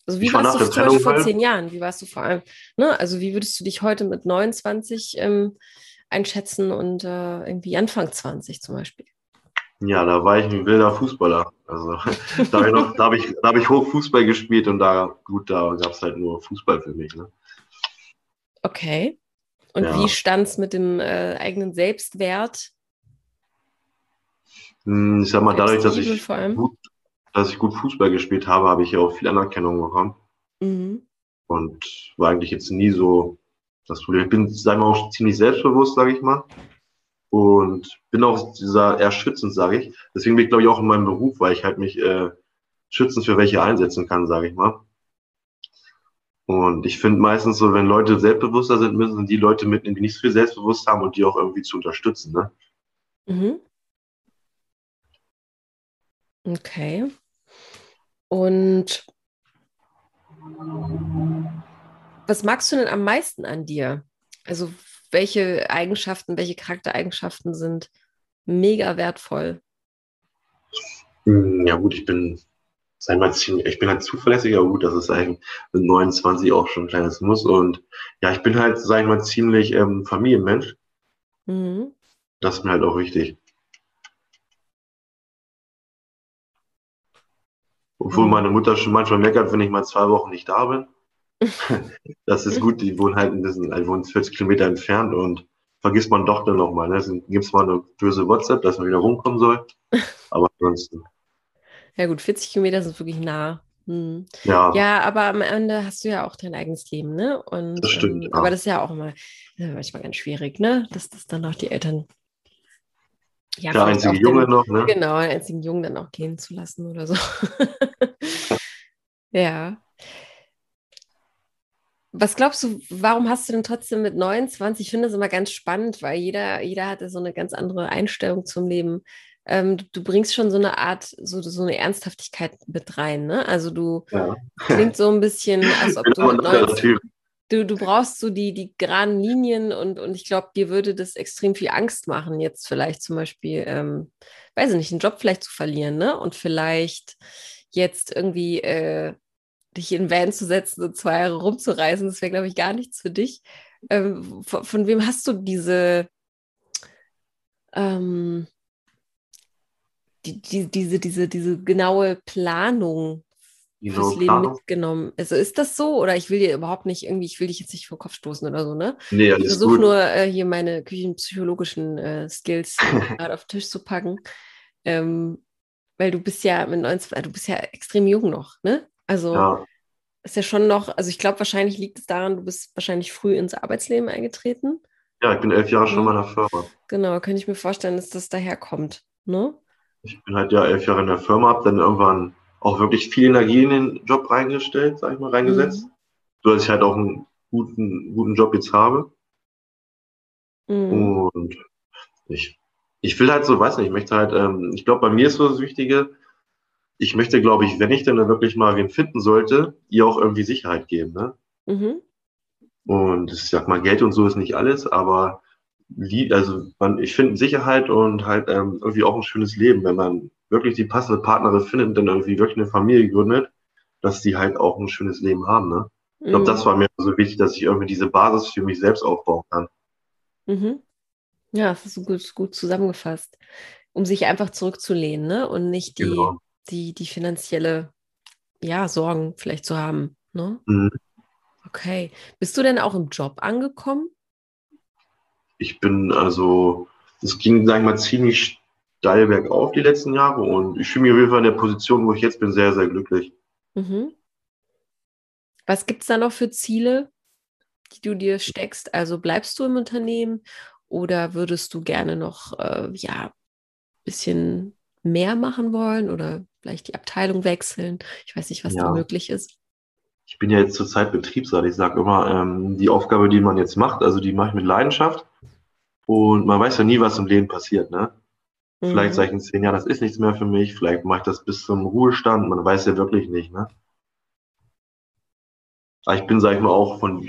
Also wie warst du zum Beispiel vor zehn Jahren? Wie warst du vor allem? Ne? Also wie würdest du dich heute mit 29 ähm, einschätzen und äh, irgendwie Anfang 20 zum Beispiel? Ja, da war ich ein wilder Fußballer. Also da habe ich, hab ich, hab ich hoch Fußball gespielt und da, gut, da gab es halt nur Fußball für mich. Ne? Okay. Und ja. wie stand es mit dem äh, eigenen Selbstwert? Hm, ich sag mal, dadurch, dass ich, gut, dass ich gut Fußball gespielt habe, habe ich ja auch viel Anerkennung bekommen. Mhm. Und war eigentlich jetzt nie so das Problem. Ich bin, sagen wir auch ziemlich selbstbewusst, sage ich mal und bin auch dieser eher schützend, sage ich. Deswegen bin ich, glaube ich, auch in meinem Beruf, weil ich halt mich äh, schützend für welche einsetzen kann, sage ich mal. Und ich finde meistens so, wenn Leute selbstbewusster sind, müssen die Leute mitnehmen, die nicht so viel Selbstbewusst haben und die auch irgendwie zu unterstützen. Ne? Mhm. Okay. Und was magst du denn am meisten an dir? Also welche Eigenschaften, welche Charaktereigenschaften sind mega wertvoll? Hm, ja gut, ich bin, sei mal ziemlich, ich bin halt zuverlässiger, gut, das ist eigentlich mit 29 auch schon ein kleines Muss und ja, ich bin halt, sag ich mal, ziemlich ähm, Familienmensch. Mhm. Das ist mir halt auch wichtig. Obwohl meine Mutter schon manchmal meckert, wenn ich mal zwei Wochen nicht da bin. das ist gut, die wohnen halt ein bisschen, also wohnen 40 Kilometer entfernt und vergisst man doch dann nochmal. Ne? Dann gibt es mal eine böse WhatsApp, dass man wieder rumkommen soll. Aber ansonsten. Ja gut, 40 Kilometer sind wirklich nah. Hm. Ja. ja, aber am Ende hast du ja auch dein eigenes Leben, ne? Und, das stimmt. Ähm, ja. Aber das ist ja auch immer manchmal ganz schwierig, ne? Dass das dann auch die Eltern. Ja, der einzige Junge noch, ne? Genau, den einzigen Jungen dann auch gehen zu lassen oder so. ja. Was glaubst du, warum hast du denn trotzdem mit 29? Ich finde das immer ganz spannend, weil jeder, jeder hatte so eine ganz andere Einstellung zum Leben. Ähm, du, du, bringst schon so eine Art, so, so eine Ernsthaftigkeit mit rein, ne? Also du ja. klingt so ein bisschen, als ob du mit 19, du, du brauchst so die, die geraden Linien und, und ich glaube, dir würde das extrem viel Angst machen, jetzt vielleicht zum Beispiel, ähm, weiß ich nicht, einen Job vielleicht zu verlieren, ne? Und vielleicht jetzt irgendwie äh, dich in Van zu setzen und zwei Jahre rumzureisen, das wäre, glaube ich, gar nichts für dich. Ähm, von, von, wem hast du diese, ähm, die, die, diese, diese, diese genaue Planung fürs Leben Planung? mitgenommen? Also ist das so? Oder ich will dir überhaupt nicht irgendwie, ich will dich jetzt nicht vor den Kopf stoßen oder so, ne? Nee, alles ich versuche nur äh, hier meine küchenpsychologischen äh, Skills gerade auf den Tisch zu packen. Ähm, weil du bist ja mit 19, du bist ja extrem jung noch, ne? Also ja. ist ja schon noch, also ich glaube, wahrscheinlich liegt es daran, du bist wahrscheinlich früh ins Arbeitsleben eingetreten. Ja, ich bin elf Jahre schon in meiner Firma. Genau, könnte ich mir vorstellen, dass das daherkommt. Ne? Ich bin halt ja elf Jahre in der Firma, habe dann irgendwann auch wirklich viel Energie in den Job reingestellt, sag ich mal, reingesetzt. Mhm. So dass ich halt auch einen guten, guten Job jetzt habe. Mhm. Und ich, ich will halt so, weiß nicht, ich möchte halt, ähm, ich glaube, bei mir ist so das Wichtige, ich möchte, glaube ich, wenn ich denn wirklich mal wen finden sollte, ihr auch irgendwie Sicherheit geben. Ne? Mhm. Und ich sag mal, Geld und so ist nicht alles, aber also man, ich finde Sicherheit und halt ähm, irgendwie auch ein schönes Leben, wenn man wirklich die passende Partnerin findet und dann irgendwie wirklich eine Familie gründet, dass die halt auch ein schönes Leben haben. Ne? Ich glaube, mhm. das war mir so wichtig, dass ich irgendwie diese Basis für mich selbst aufbauen kann. Mhm. Ja, das ist gut, gut zusammengefasst. Um sich einfach zurückzulehnen, ne? Und nicht die, genau die, die finanzielle ja, Sorgen vielleicht zu haben. Ne? Mhm. Okay. Bist du denn auch im Job angekommen? Ich bin also, es ging, sagen wir mal, ziemlich steil bergauf die letzten Jahre und ich fühle mich auf jeden Fall in der Position, wo ich jetzt bin, sehr, sehr glücklich. Mhm. Was gibt es da noch für Ziele, die du dir steckst? Also bleibst du im Unternehmen oder würdest du gerne noch, äh, ja, bisschen mehr machen wollen oder vielleicht die Abteilung wechseln. Ich weiß nicht, was ja. da möglich ist. Ich bin ja jetzt zurzeit Betriebsrat. Ich sage immer, ähm, die Aufgabe, die man jetzt macht, also die mache ich mit Leidenschaft. Und man weiß ja nie, was im Leben passiert. Ne? Mhm. Vielleicht sage ich in zehn Jahren, das ist nichts mehr für mich. Vielleicht mache ich das bis zum Ruhestand. Man weiß ja wirklich nicht. Ne? Aber ich bin, sag ich mal, auch von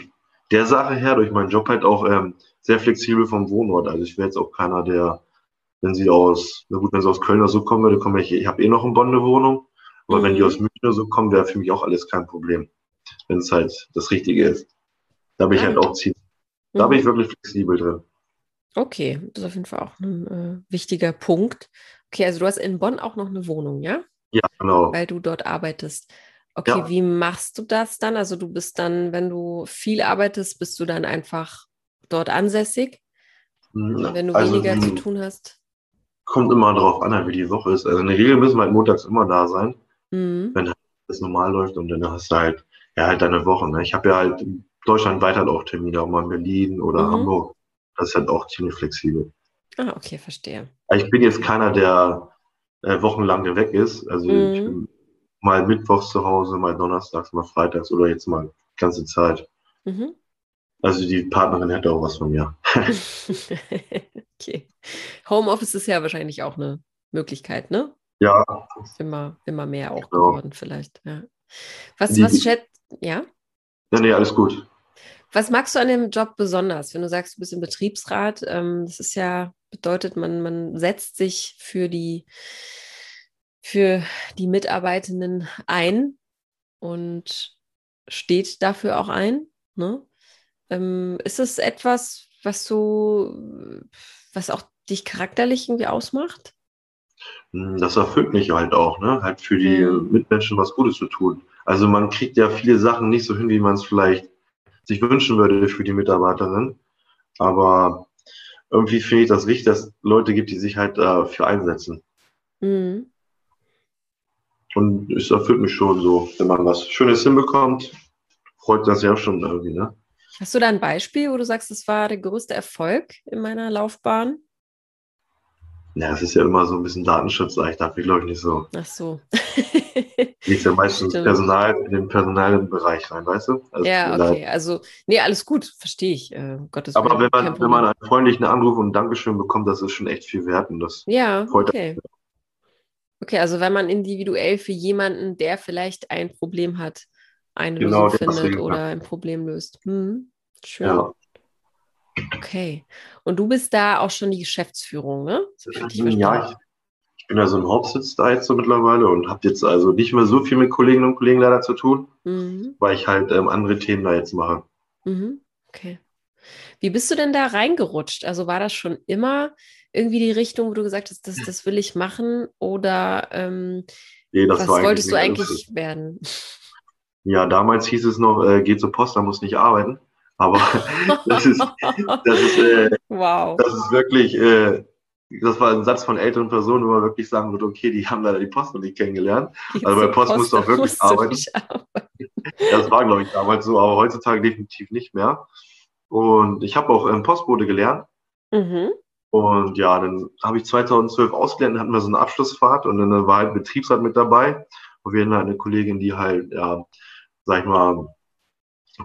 der Sache her, durch meinen Job halt auch ähm, sehr flexibel vom Wohnort. Also ich wäre jetzt auch keiner, der, wenn sie aus, na gut, wenn sie aus Köln oder so kommen würde, komme ich, ich habe eh noch in Bonn eine Wohnung. Aber mhm. wenn die mhm. aus München oder so kommen, wäre für mich auch alles kein Problem, wenn es halt das Richtige ist. Da bin ich halt auch ziemlich, mhm. da bin ich mhm. wirklich flexibel drin. Okay, das ist auf jeden Fall auch ein äh, wichtiger Punkt. Okay, also du hast in Bonn auch noch eine Wohnung, ja? Ja, genau. Weil du dort arbeitest. Okay, ja. wie machst du das dann? Also du bist dann, wenn du viel arbeitest, bist du dann einfach dort ansässig? Ja, wenn du also, weniger zu tun hast? Kommt immer darauf an, wie die Woche ist. Also in der Regel müssen wir halt montags immer da sein, mhm. wenn halt das normal läuft und dann hast du halt, ja, halt deine Woche. Ne? Ich habe ja halt deutschlandweit halt auch Termine, auch mal in Berlin oder mhm. Hamburg. Das ist halt auch ziemlich flexibel. Ah, okay, verstehe. Ich bin jetzt keiner, der äh, wochenlang weg ist. Also mhm. ich bin mal mittwochs zu Hause, mal donnerstags, mal freitags oder jetzt mal die ganze Zeit. Mhm. Also die Partnerin hätte auch was von mir. okay. Homeoffice ist ja wahrscheinlich auch eine Möglichkeit, ne? Ja. Immer, immer mehr auch genau. geworden, vielleicht. Ja. Was, die, was schätzt, ja? Ja, nee, alles gut. Was magst du an dem Job besonders, wenn du sagst, du bist im Betriebsrat? Ähm, das ist ja, bedeutet, man, man setzt sich für die für die Mitarbeitenden ein und steht dafür auch ein. Ne? Ähm, ist es etwas, was du, was auch dich charakterlich irgendwie ausmacht? Hm, das erfüllt mich halt auch, ne? Halt für die mhm. Mitmenschen was Gutes zu tun. Also man kriegt ja viele Sachen nicht so hin, wie man es vielleicht sich wünschen würde für die Mitarbeiterin. Aber irgendwie finde ich das wichtig, dass es Leute gibt, die sich halt dafür einsetzen. Mhm. Und es erfüllt mich schon so, wenn man was Schönes hinbekommt, freut das ja schon irgendwie, ne? Hast du da ein Beispiel, wo du sagst, das war der größte Erfolg in meiner Laufbahn? Ja, es ist ja immer so ein bisschen Datenschutz, ich darf ich glaube ich nicht so. Ach so. Geht ja meistens Personal, in den personalen Bereich rein, weißt du? Also ja, okay. Also, nee, alles gut, verstehe ich. Äh, Gottes Aber Willen, wenn man, wenn man einen freundlichen Anruf und ein Dankeschön bekommt, das ist schon echt viel wert und das ja, freut okay. Okay, also wenn man individuell für jemanden, der vielleicht ein Problem hat, eine genau, Lösung findet oder ein Problem löst. Hm, schön. Ja. Okay. Und du bist da auch schon die Geschäftsführung, ne? Ja, ich, ich, bin ja so im Hauptsitz da jetzt so mittlerweile und habe jetzt also nicht mehr so viel mit Kolleginnen und Kollegen leider zu tun, mhm. weil ich halt ähm, andere Themen da jetzt mache. Mhm. Okay. Wie bist du denn da reingerutscht? Also war das schon immer irgendwie die Richtung, wo du gesagt hast, das, das will ich machen? Oder ähm, nee, was wolltest du eigentlich werden? Ja, damals hieß es noch, äh, geh zur Post, da musst nicht arbeiten. Aber das ist, das ist, äh, wow. das ist wirklich, äh, das war ein Satz von älteren Personen, wo man wirklich sagen würde, okay, die haben leider die Post noch nicht kennengelernt. Geh also bei Post, Post musst du auch wirklich arbeiten. arbeiten. Das war, glaube ich, damals so, aber heutzutage definitiv nicht mehr. Und ich habe auch ähm, Postbote gelernt. Mhm. Und ja, dann habe ich 2012 ausgelernt, hatten wir so eine Abschlussfahrt und dann war halt Betriebsrat mit dabei. Und wir hatten halt eine Kollegin, die halt, ja, sag ich mal,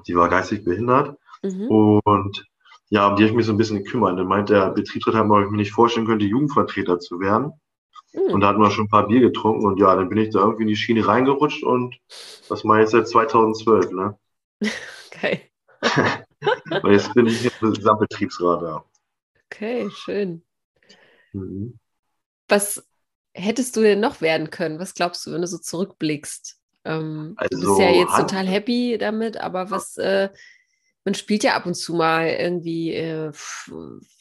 die war geistig behindert. Mhm. Und ja, um die habe ich mich so ein bisschen gekümmert. Dann meint der Betriebsrat, ob ich mir nicht vorstellen könnte, Jugendvertreter zu werden. Mhm. Und da hatten wir schon ein paar Bier getrunken und ja, dann bin ich da irgendwie in die Schiene reingerutscht und das war jetzt seit 2012, ne? Geil. und jetzt bin ich hier im Gesamtbetriebsrat, ja. Okay, schön. Mhm. Was hättest du denn noch werden können? Was glaubst du, wenn du so zurückblickst? Ähm, also, du bist ja jetzt total happy damit, aber was, äh, man spielt ja ab und zu mal irgendwie, äh,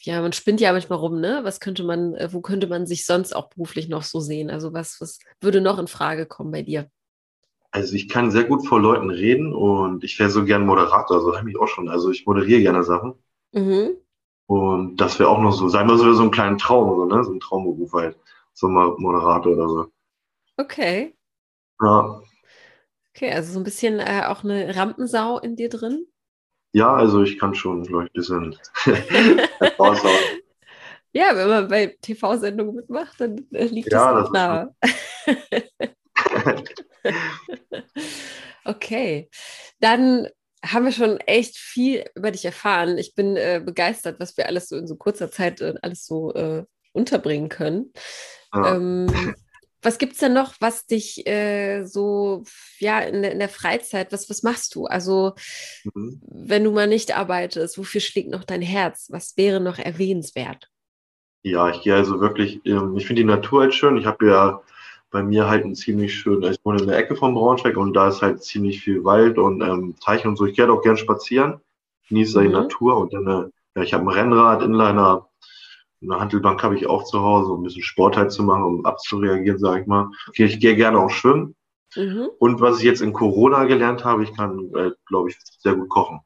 ja, man spinnt ja manchmal rum, ne? Was könnte man, äh, wo könnte man sich sonst auch beruflich noch so sehen? Also was, was würde noch in Frage kommen bei dir? Also ich kann sehr gut vor Leuten reden und ich wäre so gern Moderator, so habe ich auch schon. Also ich moderiere gerne Sachen. Mhm. Und das wäre auch noch so, sagen wir so, so ein kleiner Traum, so, ne? so ein Traumberuf halt, so ein Moderator oder so. Okay. Ja. Okay, also so ein bisschen äh, auch eine Rampensau in dir drin? Ja, also ich kann schon, glaube ich, ein bisschen Ja, wenn man bei TV-Sendungen mitmacht, dann äh, liegt ja, das, das nahe. okay, dann haben wir schon echt viel über dich erfahren. Ich bin äh, begeistert, was wir alles so in so kurzer Zeit äh, alles so äh, unterbringen können. Ja. Ähm, Was gibt es denn noch, was dich äh, so, ja, in, in, der Freizeit, was, was machst du? Also, mhm. wenn du mal nicht arbeitest, wofür schlägt noch dein Herz? Was wäre noch erwähnenswert? Ja, ich gehe also wirklich, ähm, ich finde die Natur halt schön. Ich habe ja bei mir halt ein ziemlich schön, ich wohne in der Ecke von Braunschweig und da ist halt ziemlich viel Wald und ähm, Teich und so. Ich gehe halt auch gern spazieren, genieße mhm. die Natur und dann, äh, ja, ich habe ein Rennrad, Inliner, eine Handelbank habe ich auch zu Hause, um ein bisschen Sport halt zu machen, um abzureagieren, sage ich mal. Okay, ich gehe gerne auch schwimmen. Mhm. Und was ich jetzt in Corona gelernt habe, ich kann, äh, glaube ich, sehr gut kochen.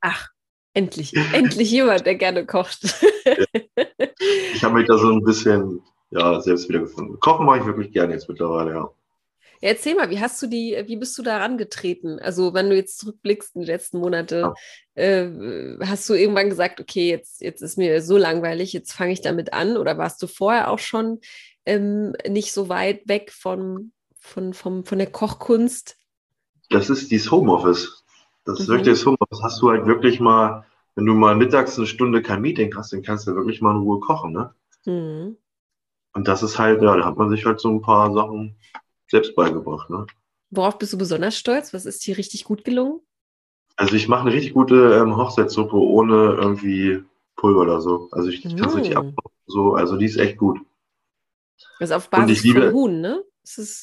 Ach, endlich, endlich jemand, der gerne kocht. ich habe mich da so ein bisschen ja, selbst wiedergefunden. Kochen mache ich wirklich gerne jetzt mittlerweile, ja. Ja, erzähl mal, wie hast du die, wie bist du da rangetreten? Also, wenn du jetzt zurückblickst in die letzten Monate, ja. äh, hast du irgendwann gesagt, okay, jetzt, jetzt ist mir so langweilig, jetzt fange ich damit an? Oder warst du vorher auch schon ähm, nicht so weit weg von, von, vom, von der Kochkunst? Das ist dieses Homeoffice. Das ist mhm. wirklich das Homeoffice. Hast du halt wirklich mal, wenn du mal mittags eine Stunde kein Meeting hast, dann kannst du wirklich mal in Ruhe kochen, ne? Mhm. Und das ist halt, ja, da hat man sich halt so ein paar Sachen selbst beigebracht. Ne? Worauf bist du besonders stolz? Was ist dir richtig gut gelungen? Also ich mache eine richtig gute ähm, Hochzeitssuppe ohne irgendwie Pulver oder so. Also ich kann es mm. richtig ab. So, also die ist echt gut. Das ist auf Basis liebe, von Huhn, ne?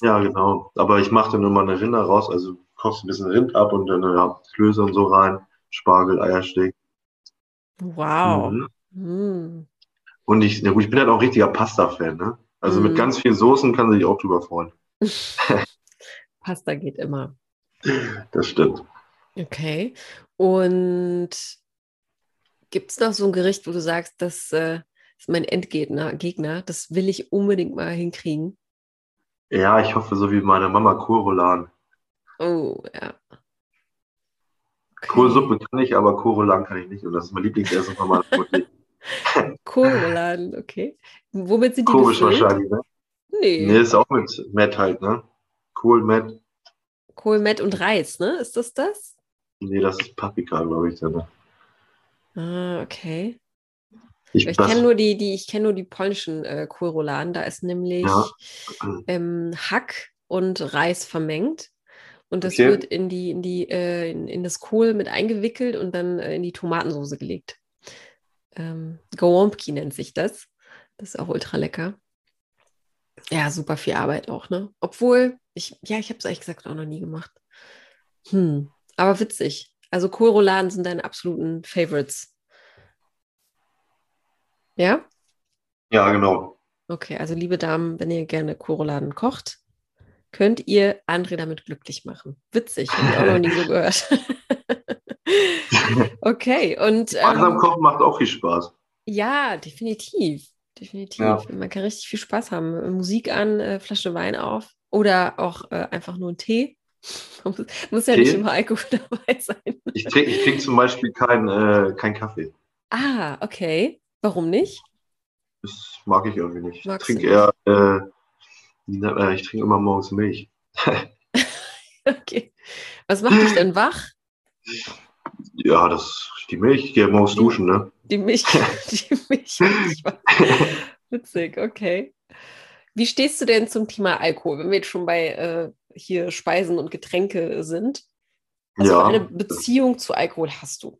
ja, genau. Aber ich mache dann immer eine Rinde raus, also kochst ein bisschen Rind ab und dann ja, Klöße und so rein, Spargel, Eiersteak. Wow. Mhm. Mm. Und ich, na gut, ich bin halt auch richtiger Pasta-Fan, ne? Also mm. mit ganz vielen Soßen kann sich auch drüber freuen. Pasta geht immer. Das stimmt. Okay. Und gibt es noch so ein Gericht, wo du sagst, das äh, ist mein Endgegner, Gegner, das will ich unbedingt mal hinkriegen? Ja, ich hoffe, so wie meine Mama Korolan. Oh, ja. Okay. Kohlsuppe kann ich, aber Korolan kann ich nicht. Und das ist mein Lieblingsessen von meiner Mutter. Kohlrouladen, okay. Womit sind die Komisch gefüllt? wahrscheinlich, ne? Nee. Nee, ist auch mit Met halt, ne? Kohl, Met. Kohl, Met und Reis, ne? Ist das das? Nee, das ist Paprika, glaube ich. Ne? Ah, okay. Ich, ich kenne nur die, die, ich kenne nur die polnischen äh, Kohlrouladen. Da ist nämlich ja. ähm, Hack und Reis vermengt. Und das okay. wird in die, in die, äh, in, in, das Kohl mit eingewickelt und dann äh, in die Tomatensauce gelegt. Ähm, Gołąbki nennt sich das. Das ist auch ultra lecker. Ja, super viel Arbeit auch, ne? Obwohl, ich, ja, ich habe es ehrlich gesagt auch noch nie gemacht. Hm, aber witzig. Also Kohlrouladen sind deine absoluten Favorites. Ja? Ja, genau. Okay, also liebe Damen, wenn ihr gerne Kohlrouladen kocht, könnt ihr André damit glücklich machen. Witzig, habe ich auch noch nie so gehört. okay, und. Ähm, Kochen macht auch viel Spaß. Ja, definitiv definitiv. Ja. Man kann richtig viel Spaß haben. Musik an, äh, Flasche Wein auf oder auch äh, einfach nur einen Tee. muss, ja Tee? nicht immer Alkohol dabei sein. Ich trinke ich trink zum Beispiel keinen äh, kein Kaffee. Ah, okay. Warum nicht? Das mag ich irgendwie nicht. Magst ich trinke eher, äh, äh, ich trinke immer morgens Milch. okay. Was macht dich denn wach? Ja, das die Milch. Gehe morgens duschen, ne? Die Milch, die Milch. Witzig, okay. Wie stehst du denn zum Thema Alkohol, wenn wir jetzt schon bei äh, hier Speisen und Getränke sind? Also ja. eine Beziehung zu Alkohol hast du?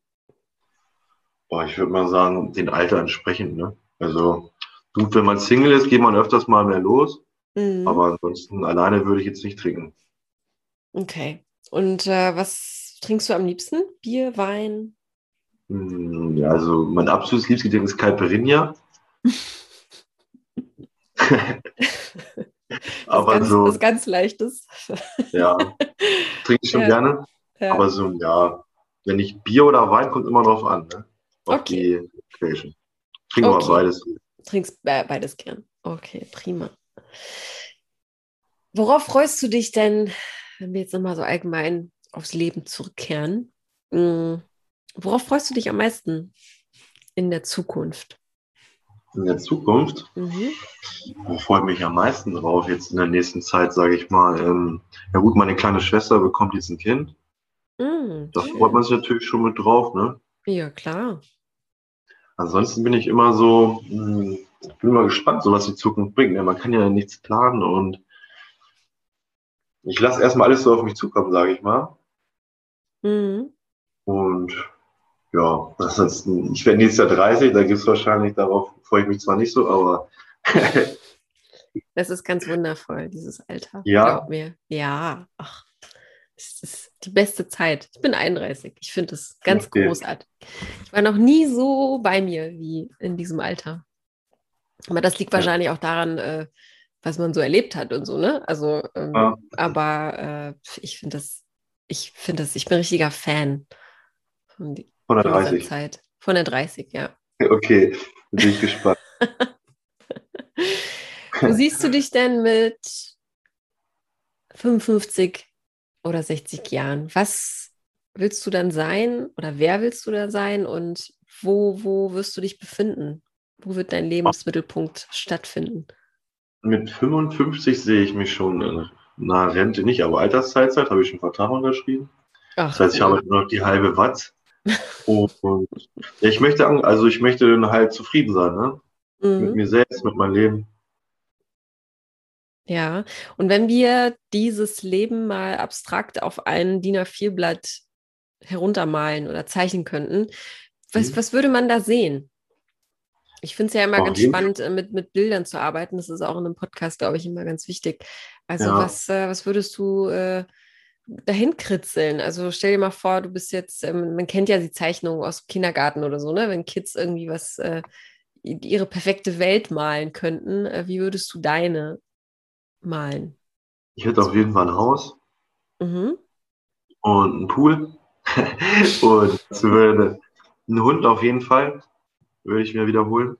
Boah, ich würde mal sagen, den Alter entsprechend, ne? Also gut, wenn man Single ist, geht man öfters mal mehr los. Mhm. Aber ansonsten alleine würde ich jetzt nicht trinken. Okay. Und äh, was trinkst du am liebsten? Bier, Wein? Hm, ja, also mein absolutes Lieblingsgetränk ist Caipirinha. Aber ganz, so. Was ganz Leichtes. ja, trinke ich schon ja. gerne. Ja. Aber so, ja, wenn ich Bier oder Wein, kommt immer drauf an. Ne? Auf okay. die Occasion. Trinke okay. aber beides. Trinkst beides gern. Okay, prima. Worauf freust du dich denn, wenn wir jetzt nochmal so allgemein aufs Leben zurückkehren? Hm, Worauf freust du dich am meisten in der Zukunft? In der Zukunft? Mhm. Wo freue ich mich am meisten drauf? Jetzt in der nächsten Zeit, sage ich mal. Ähm, ja gut, meine kleine Schwester bekommt jetzt ein Kind. Mhm, da freut man sich natürlich schon mit drauf, ne? Ja, klar. Ansonsten bin ich immer so, mh, ich bin mal gespannt, so was die Zukunft bringt. Ja, man kann ja nichts planen und ich lasse erstmal alles so auf mich zukommen, sage ich mal. Mhm. Und ja, ist, ich werde nächstes Jahr 30, da gibt es wahrscheinlich, darauf freue ich mich zwar nicht so, aber. das ist ganz wundervoll, dieses Alter. Ja. Glaub mir. Ja, ach, das ist die beste Zeit. Ich bin 31. Ich finde es ganz okay. großartig. Ich war noch nie so bei mir wie in diesem Alter. Aber das liegt wahrscheinlich auch daran, äh, was man so erlebt hat und so, ne? Also, ähm, ja. aber äh, ich finde das, ich finde das, ich bin ein richtiger Fan von, die, von der 30. Zeit. Von der 30, ja. Okay, bin ich gespannt. Wo siehst du dich denn mit 55 oder 60 Jahren? Was willst du dann sein oder wer willst du da sein und wo, wo wirst du dich befinden? Wo wird dein Lebensmittelpunkt stattfinden? Mit 55 sehe ich mich schon in einer Rente nicht, aber Altersteilzeit habe ich schon einen Vertrag unterschrieben. Ach, das heißt, ich habe nur noch die halbe Watt. und, und ja, ich möchte, also ich möchte dann halt zufrieden sein, ne? Mhm. Mit mir selbst, mit meinem Leben. Ja, und wenn wir dieses Leben mal abstrakt auf ein DIN A4-Blatt heruntermalen oder zeichnen könnten, was, mhm. was würde man da sehen? Ich finde es ja immer oh, ganz spannend, mit, mit Bildern zu arbeiten. Das ist auch in einem Podcast, glaube ich, immer ganz wichtig. Also, ja. was, äh, was würdest du äh, dahin kritzeln? Also, stell dir mal vor, du bist jetzt, ähm, man kennt ja die Zeichnungen aus dem Kindergarten oder so, ne? Wenn Kids irgendwie was, äh, ihre perfekte Welt malen könnten, äh, wie würdest du deine malen? Ich hätte auf jeden Fall ein Haus mhm. und einen Pool und einen Hund auf jeden Fall würde ich mir wiederholen.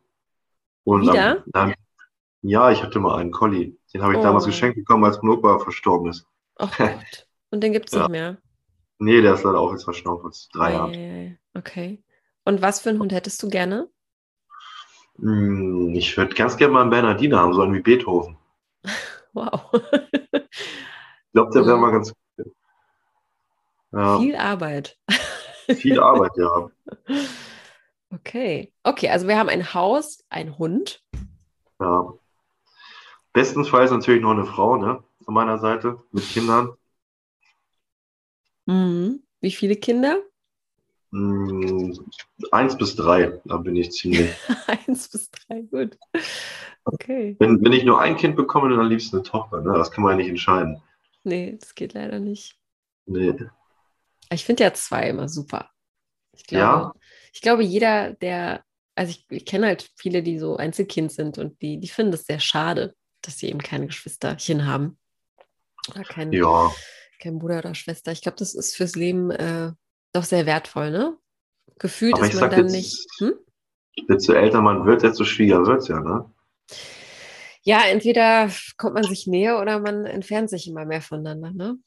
Und Wieder? Dann, ja, ich hatte mal einen Collie. Den habe ich oh. damals geschenkt bekommen, als mein Opa verstorben ist. Ach Gott. Und den gibt es ja. nicht mehr? Nee, der ist leider auch jetzt verstorben, vor drei Jahren. Okay. Und was für einen Hund hättest du gerne? Hm, ich würde ganz gerne mal einen Bernardiner haben, so einen wie Beethoven. Wow. ich glaube, der wäre mal ganz gut. Ja. Viel Arbeit. Viel Arbeit, ja. Okay. Okay, also wir haben ein Haus, ein Hund. Ja. Bestenfalls natürlich noch eine Frau, ne? Von meiner Seite, mit Kindern. Mhm. Wie viele Kinder? Mm, eins bis drei, da bin ich ziemlich. eins bis drei, gut. Okay. Wenn, wenn ich nur ein Kind bekomme, dann am liebsten eine Tochter, ne? Das kann man ja nicht entscheiden. Nee, das geht leider nicht. Nee. Ich finde ja zwei immer super. Ich glaube, ja? Ich glaube, jeder, der, also ich, ich kenne halt viele, die so Einzelkind sind und die, die finden es sehr schade, dass sie eben keine Geschwisterchen haben. Oder keinen ja. kein Bruder oder Schwester. Ich glaube, das ist fürs Leben äh, doch sehr wertvoll, ne? Gefühlt Aber ist man dann jetzt, nicht. Hm? Desto älter man wird, desto schwieriger wird es ja, ne? Ja, entweder kommt man sich näher oder man entfernt sich immer mehr voneinander, ne?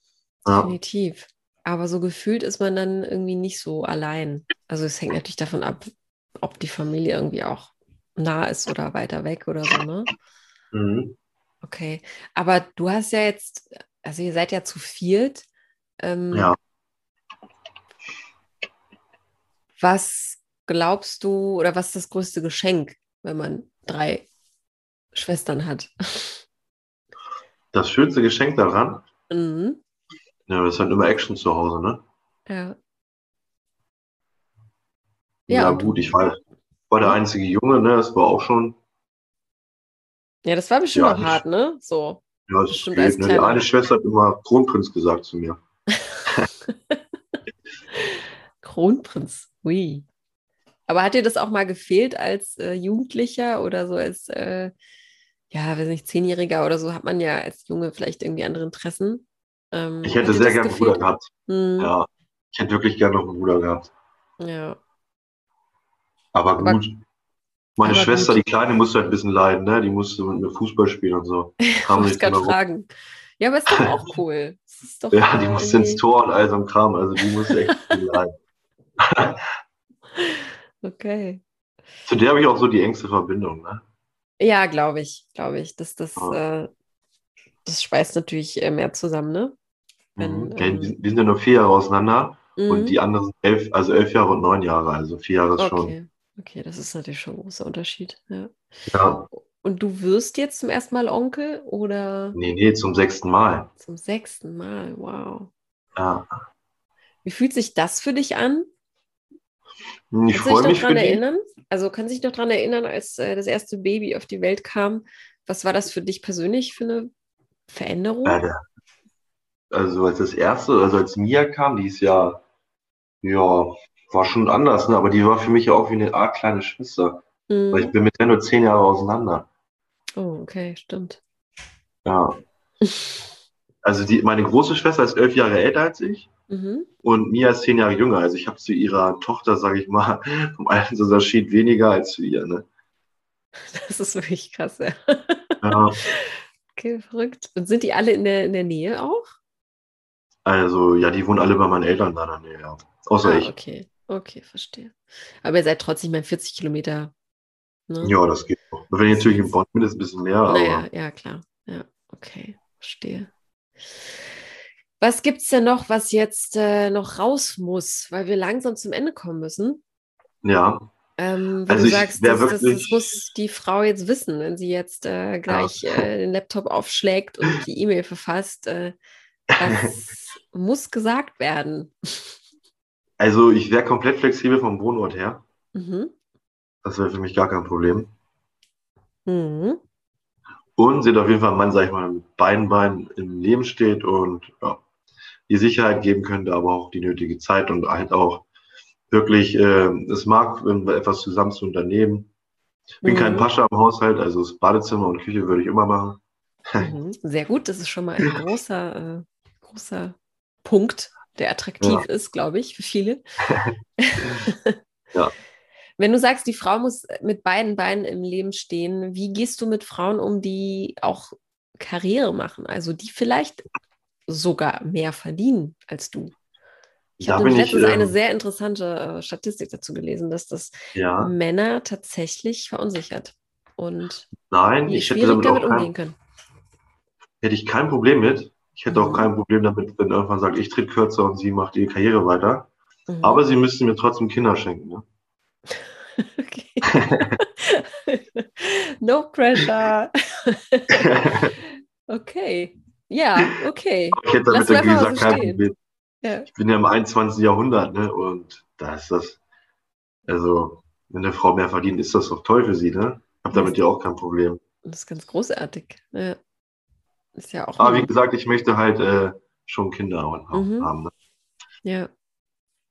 Ja. Definitiv. Aber so gefühlt ist man dann irgendwie nicht so allein. Also es hängt natürlich davon ab, ob die Familie irgendwie auch nah ist oder weiter weg oder so, ne? Mhm. Okay. Aber du hast ja jetzt, also ihr seid ja zu viert. Ähm, ja. Was glaubst du oder was ist das größte Geschenk, wenn man drei Schwestern hat? Das schönste Geschenk daran? Mhm. Ja, das ist halt immer Action zu Hause, ne? Ja. Ja, ja gut, ich war, war der einzige Junge, ne? Das war auch schon. Ja, das war bestimmt ja, auch hart, ne? So. Ja, das bestimmt geht, ne? Die eine Schwester hat immer Kronprinz gesagt zu mir. Kronprinz, ui. Aber hat dir das auch mal gefehlt als äh, Jugendlicher oder so als, äh, ja, weiß nicht, Zehnjähriger oder so? Hat man ja als Junge vielleicht irgendwie andere Interessen? Ähm, ich hätte sehr gerne einen Bruder gehabt. Hm. Ja, ich hätte wirklich gerne noch einen Bruder gehabt. Ja. Aber gut. Aber, Meine aber Schwester, gut. die Kleine, musste halt ein bisschen leiden, ne? Die musste mit mir Fußball spielen und so. ich muss gerade fragen. Ja, aber ist doch auch cool. Doch ja, die musste ins Tor und all so ein Kram. Also die musste echt viel leiden. okay. Zu der habe ich auch so die engste Verbindung, ne? Ja, glaube ich, glaube ich. Das, das, oh. äh, das schweißt natürlich äh, mehr zusammen, ne? Wenn, mhm. ähm, wir sind ja nur vier Jahre auseinander mhm. und die anderen sind elf, also elf Jahre und neun Jahre, also vier Jahre ist okay. schon. Okay, das ist natürlich schon ein großer Unterschied. Ja. Ja, Und du wirst jetzt zum ersten Mal Onkel oder nee, nee, zum sechsten Mal. zum sechsten Mal? Wow. Ja. Wie fühlt sich das für dich an? Ich Kannst du dich freue noch mich daran für die. erinnern? Also kannst du dich noch daran erinnern, als äh, das erste Baby auf die Welt kam? Was war das für dich persönlich für eine Veränderung? Ja, der, also als das erste, also als Mia kam, die ist ja, ja, war schon anders, ne? Aber die war für mich ja auch wie eine Art kleine Schwester. Weil ich Mhm. bin mit der nur zehn Jahre auseinander. Oh, okay, stimmt. Ja. Also die, meine große Schwester ist elf Jahre älter als ich Mhm. und Mia ist zehn Jahre jünger. Also ich habe zu ihrer Tochter, sage ich mal, vom Altersunterschied weniger als zu ihr. Ne? Das ist wirklich krass, ja. Ja, Okay, verrückt. Und sind die alle in der, in der Nähe auch? Also ja, die wohnen alle bei meinen Eltern da in der Nähe. Ja. Außer Ah, ich. okay. Okay, verstehe. Aber ihr seid trotzdem mal 40 Kilometer, ne? Ja, das geht noch. Wenn ich natürlich in Bonn bin, ist es ein bisschen mehr, aber Naja, ja, klar. Ja, okay, verstehe. Was gibt es denn noch, was jetzt äh, noch raus muss, weil wir langsam zum Ende kommen müssen? ja. Ähm, Also du sagst, das, das, das wirklich- muss die Frau jetzt wissen, wenn sie jetzt äh, gleich äh, den Laptop aufschlägt und die E-Mail verfasst. Das muss gesagt werden. Also ich wäre komplett flexibel vom Wohnort her. Mhm. Das wäre für mich gar kein Problem. Mhm. Und sie hat auf jeden Fall einen Mann, sag ich mal, mit beiden Beinen im Leben steht und ja, die Sicherheit geben könnte, aber auch die nötige Zeit und halt auch wirklich äh, es mag, wenn wir etwas zusammen zu unternehmen. Bin kein Mhm. Pascha im Haushalt, also das Badezimmer und Küche würde ich immer machen. Mhm. Sehr gut, das ist schon mal ein großer, äh, großer Punkt, der attraktiv ist, glaube ich, für viele. Ja. Wenn du sagst, die Frau muss mit beiden Beinen im Leben stehen, wie gehst du mit Frauen um, die auch Karriere machen, also die vielleicht sogar mehr verdienen als du? Ich habe nämlich ich, letztens eine ähm, sehr interessante äh, Statistik dazu gelesen, dass das Ja, Männer tatsächlich verunsichert und nein, ich hätte schwierig damit damit kein, umgehen können. hätte ich kein Problem mit. Ich hätte auch kein Problem damit, wenn irgendwann sagt, ich tritt kürzer und sie macht ihre Karriere weiter. Mhm. Aber sie müssten mir trotzdem Kinder schenken. Ne? Okay. no pressure. okay. Ja, okay. Ich hätte damit, Lass wie mal einfach gesagt, kein. Problem. Ja. Ich bin ja im 21. Jahrhundert, ne? Und da ist das, also, wenn eine Frau mehr verdient, ist das doch toll für sie, ne? Ich habe damit ja auch kein Problem. Das ist ganz großartig. Ja. Ist ja auch. Aber wie gesagt, ich möchte halt äh, schon Kinder haben. Mhm. ne? ja.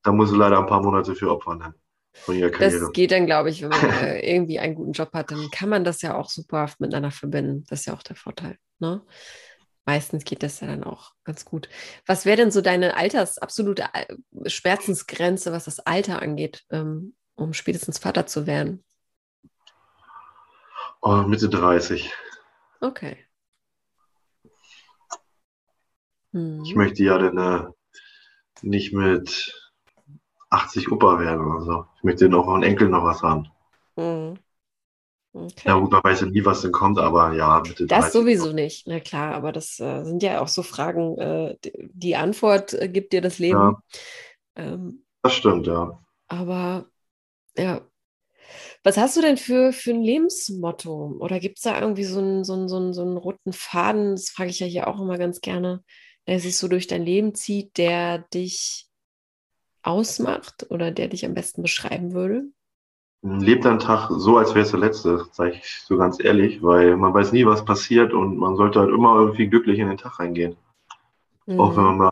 Da muss sie leider ein paar Monate für opfern dann, von ihrer Karriere. Das geht dann, glaube ich, wenn man äh, irgendwie einen guten Job hat, dann kann man das ja auch super miteinander verbinden. Das ist ja auch der Vorteil. Ne? Meistens geht das ja dann auch ganz gut. Was wäre denn so deine Alters, absolute Al- Schmerzensgrenze, was das Alter angeht, ähm, um spätestens Vater zu werden? Oh, Mitte 30. Okay. Hm. Ich möchte ja dann äh, nicht mit 80 Opa werden oder so. Ich möchte noch von Enkel noch was haben. Hm. Okay. Ja gut, man weiß ja nie, was denn kommt, aber ja, Mitte Das 30. sowieso nicht, na klar, aber das äh, sind ja auch so Fragen, äh, die, die Antwort äh, gibt dir das Leben. Ja. Ähm, Das stimmt, ja. aber ja, was hast du denn für, für ein Lebensmotto? Oder gibt es da irgendwie so einen, so, einen, so, einen, so einen roten Faden, das frage ich ja hier auch immer ganz gerne, der sich so durch dein Leben zieht, der dich ausmacht oder der dich am besten beschreiben würde? Lebt einen Tag so, als wäre es der letzte, sage ich so ganz ehrlich, weil man weiß nie, was passiert und man sollte halt immer irgendwie glücklich in den Tag reingehen. Auch wenn man Mhm. mal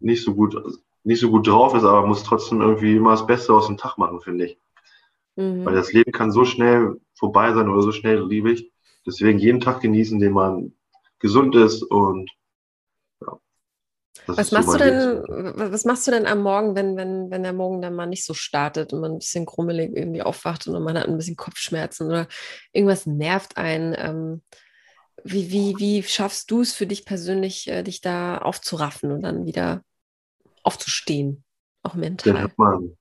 nicht so gut, nicht so gut drauf ist, aber muss trotzdem irgendwie immer das Beste aus dem Tag machen, finde ich. Mhm. Weil das Leben kann so schnell vorbei sein oder so schnell liebig. Deswegen jeden Tag genießen, den man gesund ist und. Das Was so machst du denn, was machst du denn am Morgen, wenn, wenn, wenn der Morgen dann mal nicht so startet und man ein bisschen krummelig irgendwie aufwacht und man hat ein bisschen Kopfschmerzen oder irgendwas nervt einen? Ähm, wie, wie, wie schaffst du es für dich persönlich, äh, dich da aufzuraffen und dann wieder aufzustehen, auch Dann mental? hört man,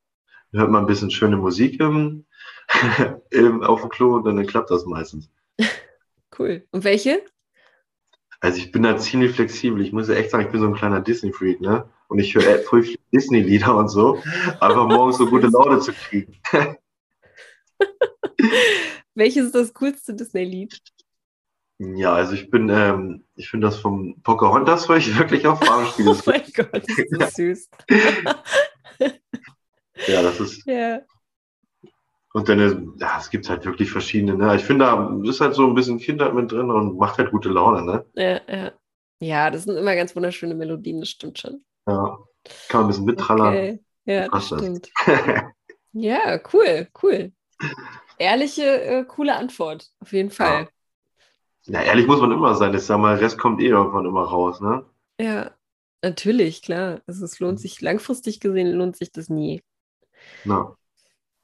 hört man ein bisschen schöne Musik im, im, auf dem Klo und dann klappt das meistens. Cool. Und welche? Also ich bin da ziemlich flexibel. Ich muss ja echt sagen, ich bin so ein kleiner Disney-Freak, ne? Und ich höre voll viel Disney-Lieder und so, einfach morgens so gute Laune zu kriegen. Welches ist das coolste Disney-Lied? Ja, also ich bin, ähm, ich finde das vom Pocahontas, weil ich wirklich auf Farbe spiele. oh mein Gott, ist das süß. ja, das ist. Ja. Und dann, äh, ja, es gibt halt wirklich verschiedene, ne? Ich finde, da ist halt so ein bisschen Kindheit mit drin und macht halt gute Laune, ne? Ja, ja. Ja, das sind immer ganz wunderschöne Melodien, das stimmt schon. Ja. Kann man ein bisschen mittrallern. Okay. Ja, das das. stimmt. Ja, cool, cool. Ehrliche, äh, coole Antwort, auf jeden Fall. Ja, ehrlich muss man immer sein. Ich sag mal, Rest kommt eh irgendwann immer raus, ne? Ja, natürlich, klar. Also es lohnt sich, langfristig gesehen lohnt sich das nie. Na,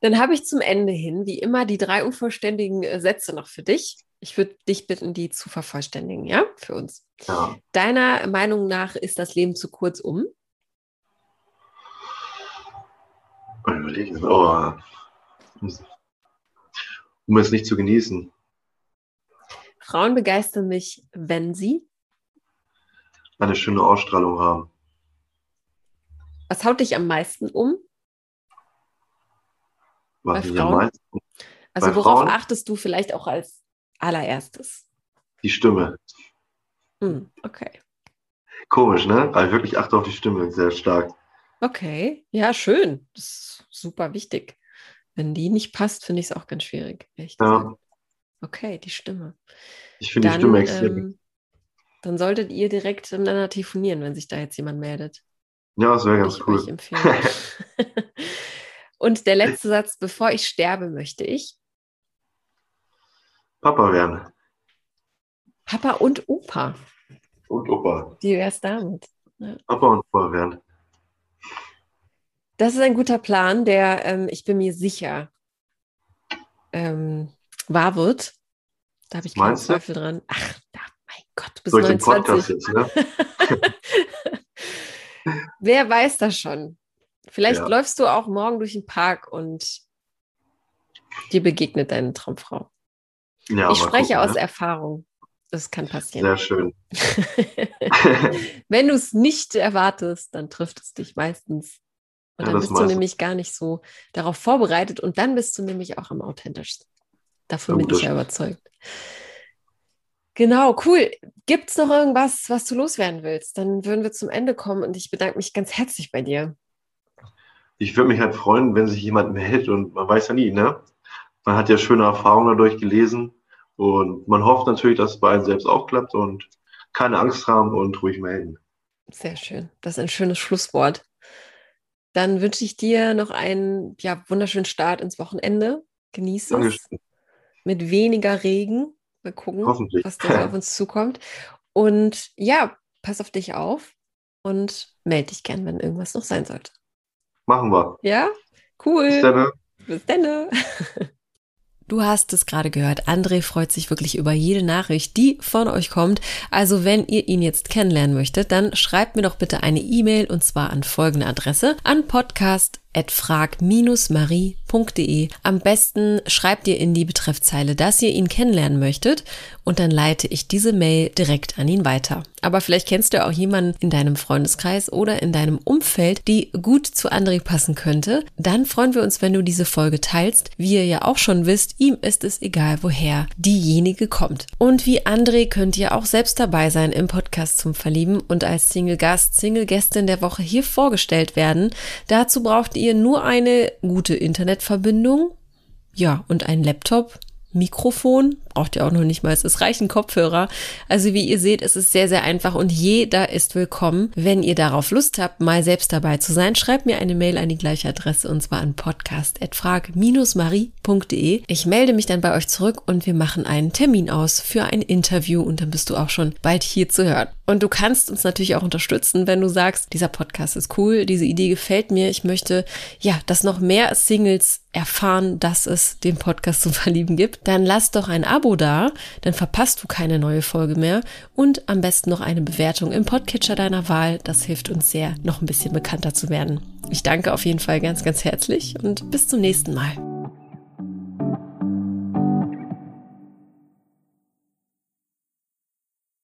Dann habe ich zum Ende hin, wie immer, die drei unvollständigen äh, Sätze noch für dich. Ich würde dich bitten, die zu vervollständigen, ja, für uns. ja. Deiner Meinung nach ist das Leben zu kurz um? Überlegen. Oh. Um es nicht zu genießen. Frauen begeistern mich, wenn sie. Eine schöne Ausstrahlung haben. Was haut dich am meisten um? Was Bei Frauen? Also Bei worauf Frauen? achtest du vielleicht auch als allererstes? Die Stimme. Hm, okay. Komisch, ne? Aber wirklich achte auf die Stimme, sehr stark. Okay, ja, schön. Das ist super wichtig. Wenn die nicht passt, finde ich es auch ganz schwierig. ehrlich Ja. Okay, die Stimme. Ich finde die Stimme extrem. ähm, dann solltet ihr direkt miteinander telefonieren, wenn sich da jetzt jemand meldet. ja, das wäre ganz ich cool. euch empfehlen. Und der letzte Satz, bevor ich sterbe, möchte ich Papa werden. Papa und Opa. Und Opa. Wie wär's damit? Papa und Opa werden. Das ist ein guter Plan, der, ähm, ich bin mir sicher, ähm, wahr wird. Da habe ich keinen Meinst du? Zweifel dran. Ach, da, mein Gott, du bist Durch den Podcast 29. jetzt, ne? Wer weiß das schon? Vielleicht Ja. läufst du auch morgen durch den Park und dir begegnet deine Traumfrau. Ja, ich spreche gucken, aus ne? Erfahrung. Das kann passieren. Sehr schön. Wenn du es nicht erwartest, dann trifft es dich meistens. Und Ja, dann bist du nämlich gar nicht so darauf vorbereitet und dann bist du nämlich auch am authentischsten. Davon bin ich ja überzeugt. Genau, cool. Gibt es noch irgendwas, was du loswerden willst? Dann würden wir zum Ende kommen und ich bedanke mich ganz herzlich bei dir. Ich würde mich halt freuen, wenn sich jemand meldet und man weiß ja nie, ne? Man hat ja schöne Erfahrungen dadurch gelesen und man hofft natürlich, dass es bei einem selbst auch klappt und keine Angst haben und ruhig melden. Sehr schön. Das ist ein schönes Schlusswort. Dann wünsche ich dir noch einen ja, wunderschönen Start ins Wochenende. Genieße es Dankeschön. mit weniger Regen. Mal gucken, was da auf uns zukommt. Und ja, pass auf dich auf und melde dich gern, wenn irgendwas noch sein sollte. Machen wir. Ja? Cool. Bis dann. ne? Bis dann. Du hast es gerade gehört. André freut sich wirklich über jede Nachricht, die von euch kommt. Also wenn ihr ihn jetzt kennenlernen möchtet, dann schreibt mir doch bitte eine E-Mail und zwar an folgende Adresse an podcast.frag-marie.de. Am besten schreibt ihr in die Betreffzeile, dass ihr ihn kennenlernen möchtet und dann leite ich diese Mail direkt an ihn weiter. Aber vielleicht kennst du auch jemanden in deinem Freundeskreis oder in deinem Umfeld, die gut zu André passen könnte. Dann freuen wir uns, wenn du diese Folge teilst. Wie ihr ja auch schon wisst, ihm ist es egal, woher diejenige kommt. Und wie André könnt ihr auch selbst dabei sein im Podcast zum Verlieben und als Single-Gast, Single-Gästin der Woche hier vorgestellt werden. Dazu braucht ihr nur eine gute Internetverbindung, ja, und ein Laptop, Mikrofon, braucht ihr auch noch nicht mal, es reichen Kopfhörer. Also wie ihr seht, es ist sehr, sehr einfach und jeder ist willkommen. Wenn ihr darauf Lust habt, mal selbst dabei zu sein, schreibt mir eine Mail an die gleiche Adresse und zwar an podcast.frag-marie.de. Ich melde mich dann bei euch zurück und wir machen einen Termin aus für ein Interview und dann bist du auch schon bald hier zu hören. Und du kannst uns natürlich auch unterstützen, wenn du sagst, dieser Podcast ist cool, diese Idee gefällt mir, ich möchte, ja, dass noch mehr Singles erfahren, dass es den Podcast zum Verlieben gibt, dann lass doch ein Abo da, dann verpasst du keine neue Folge mehr und am besten noch eine Bewertung im Podcatcher deiner Wahl. Das hilft uns sehr, noch ein bisschen bekannter zu werden. Ich danke auf jeden Fall ganz, ganz herzlich und bis zum nächsten Mal.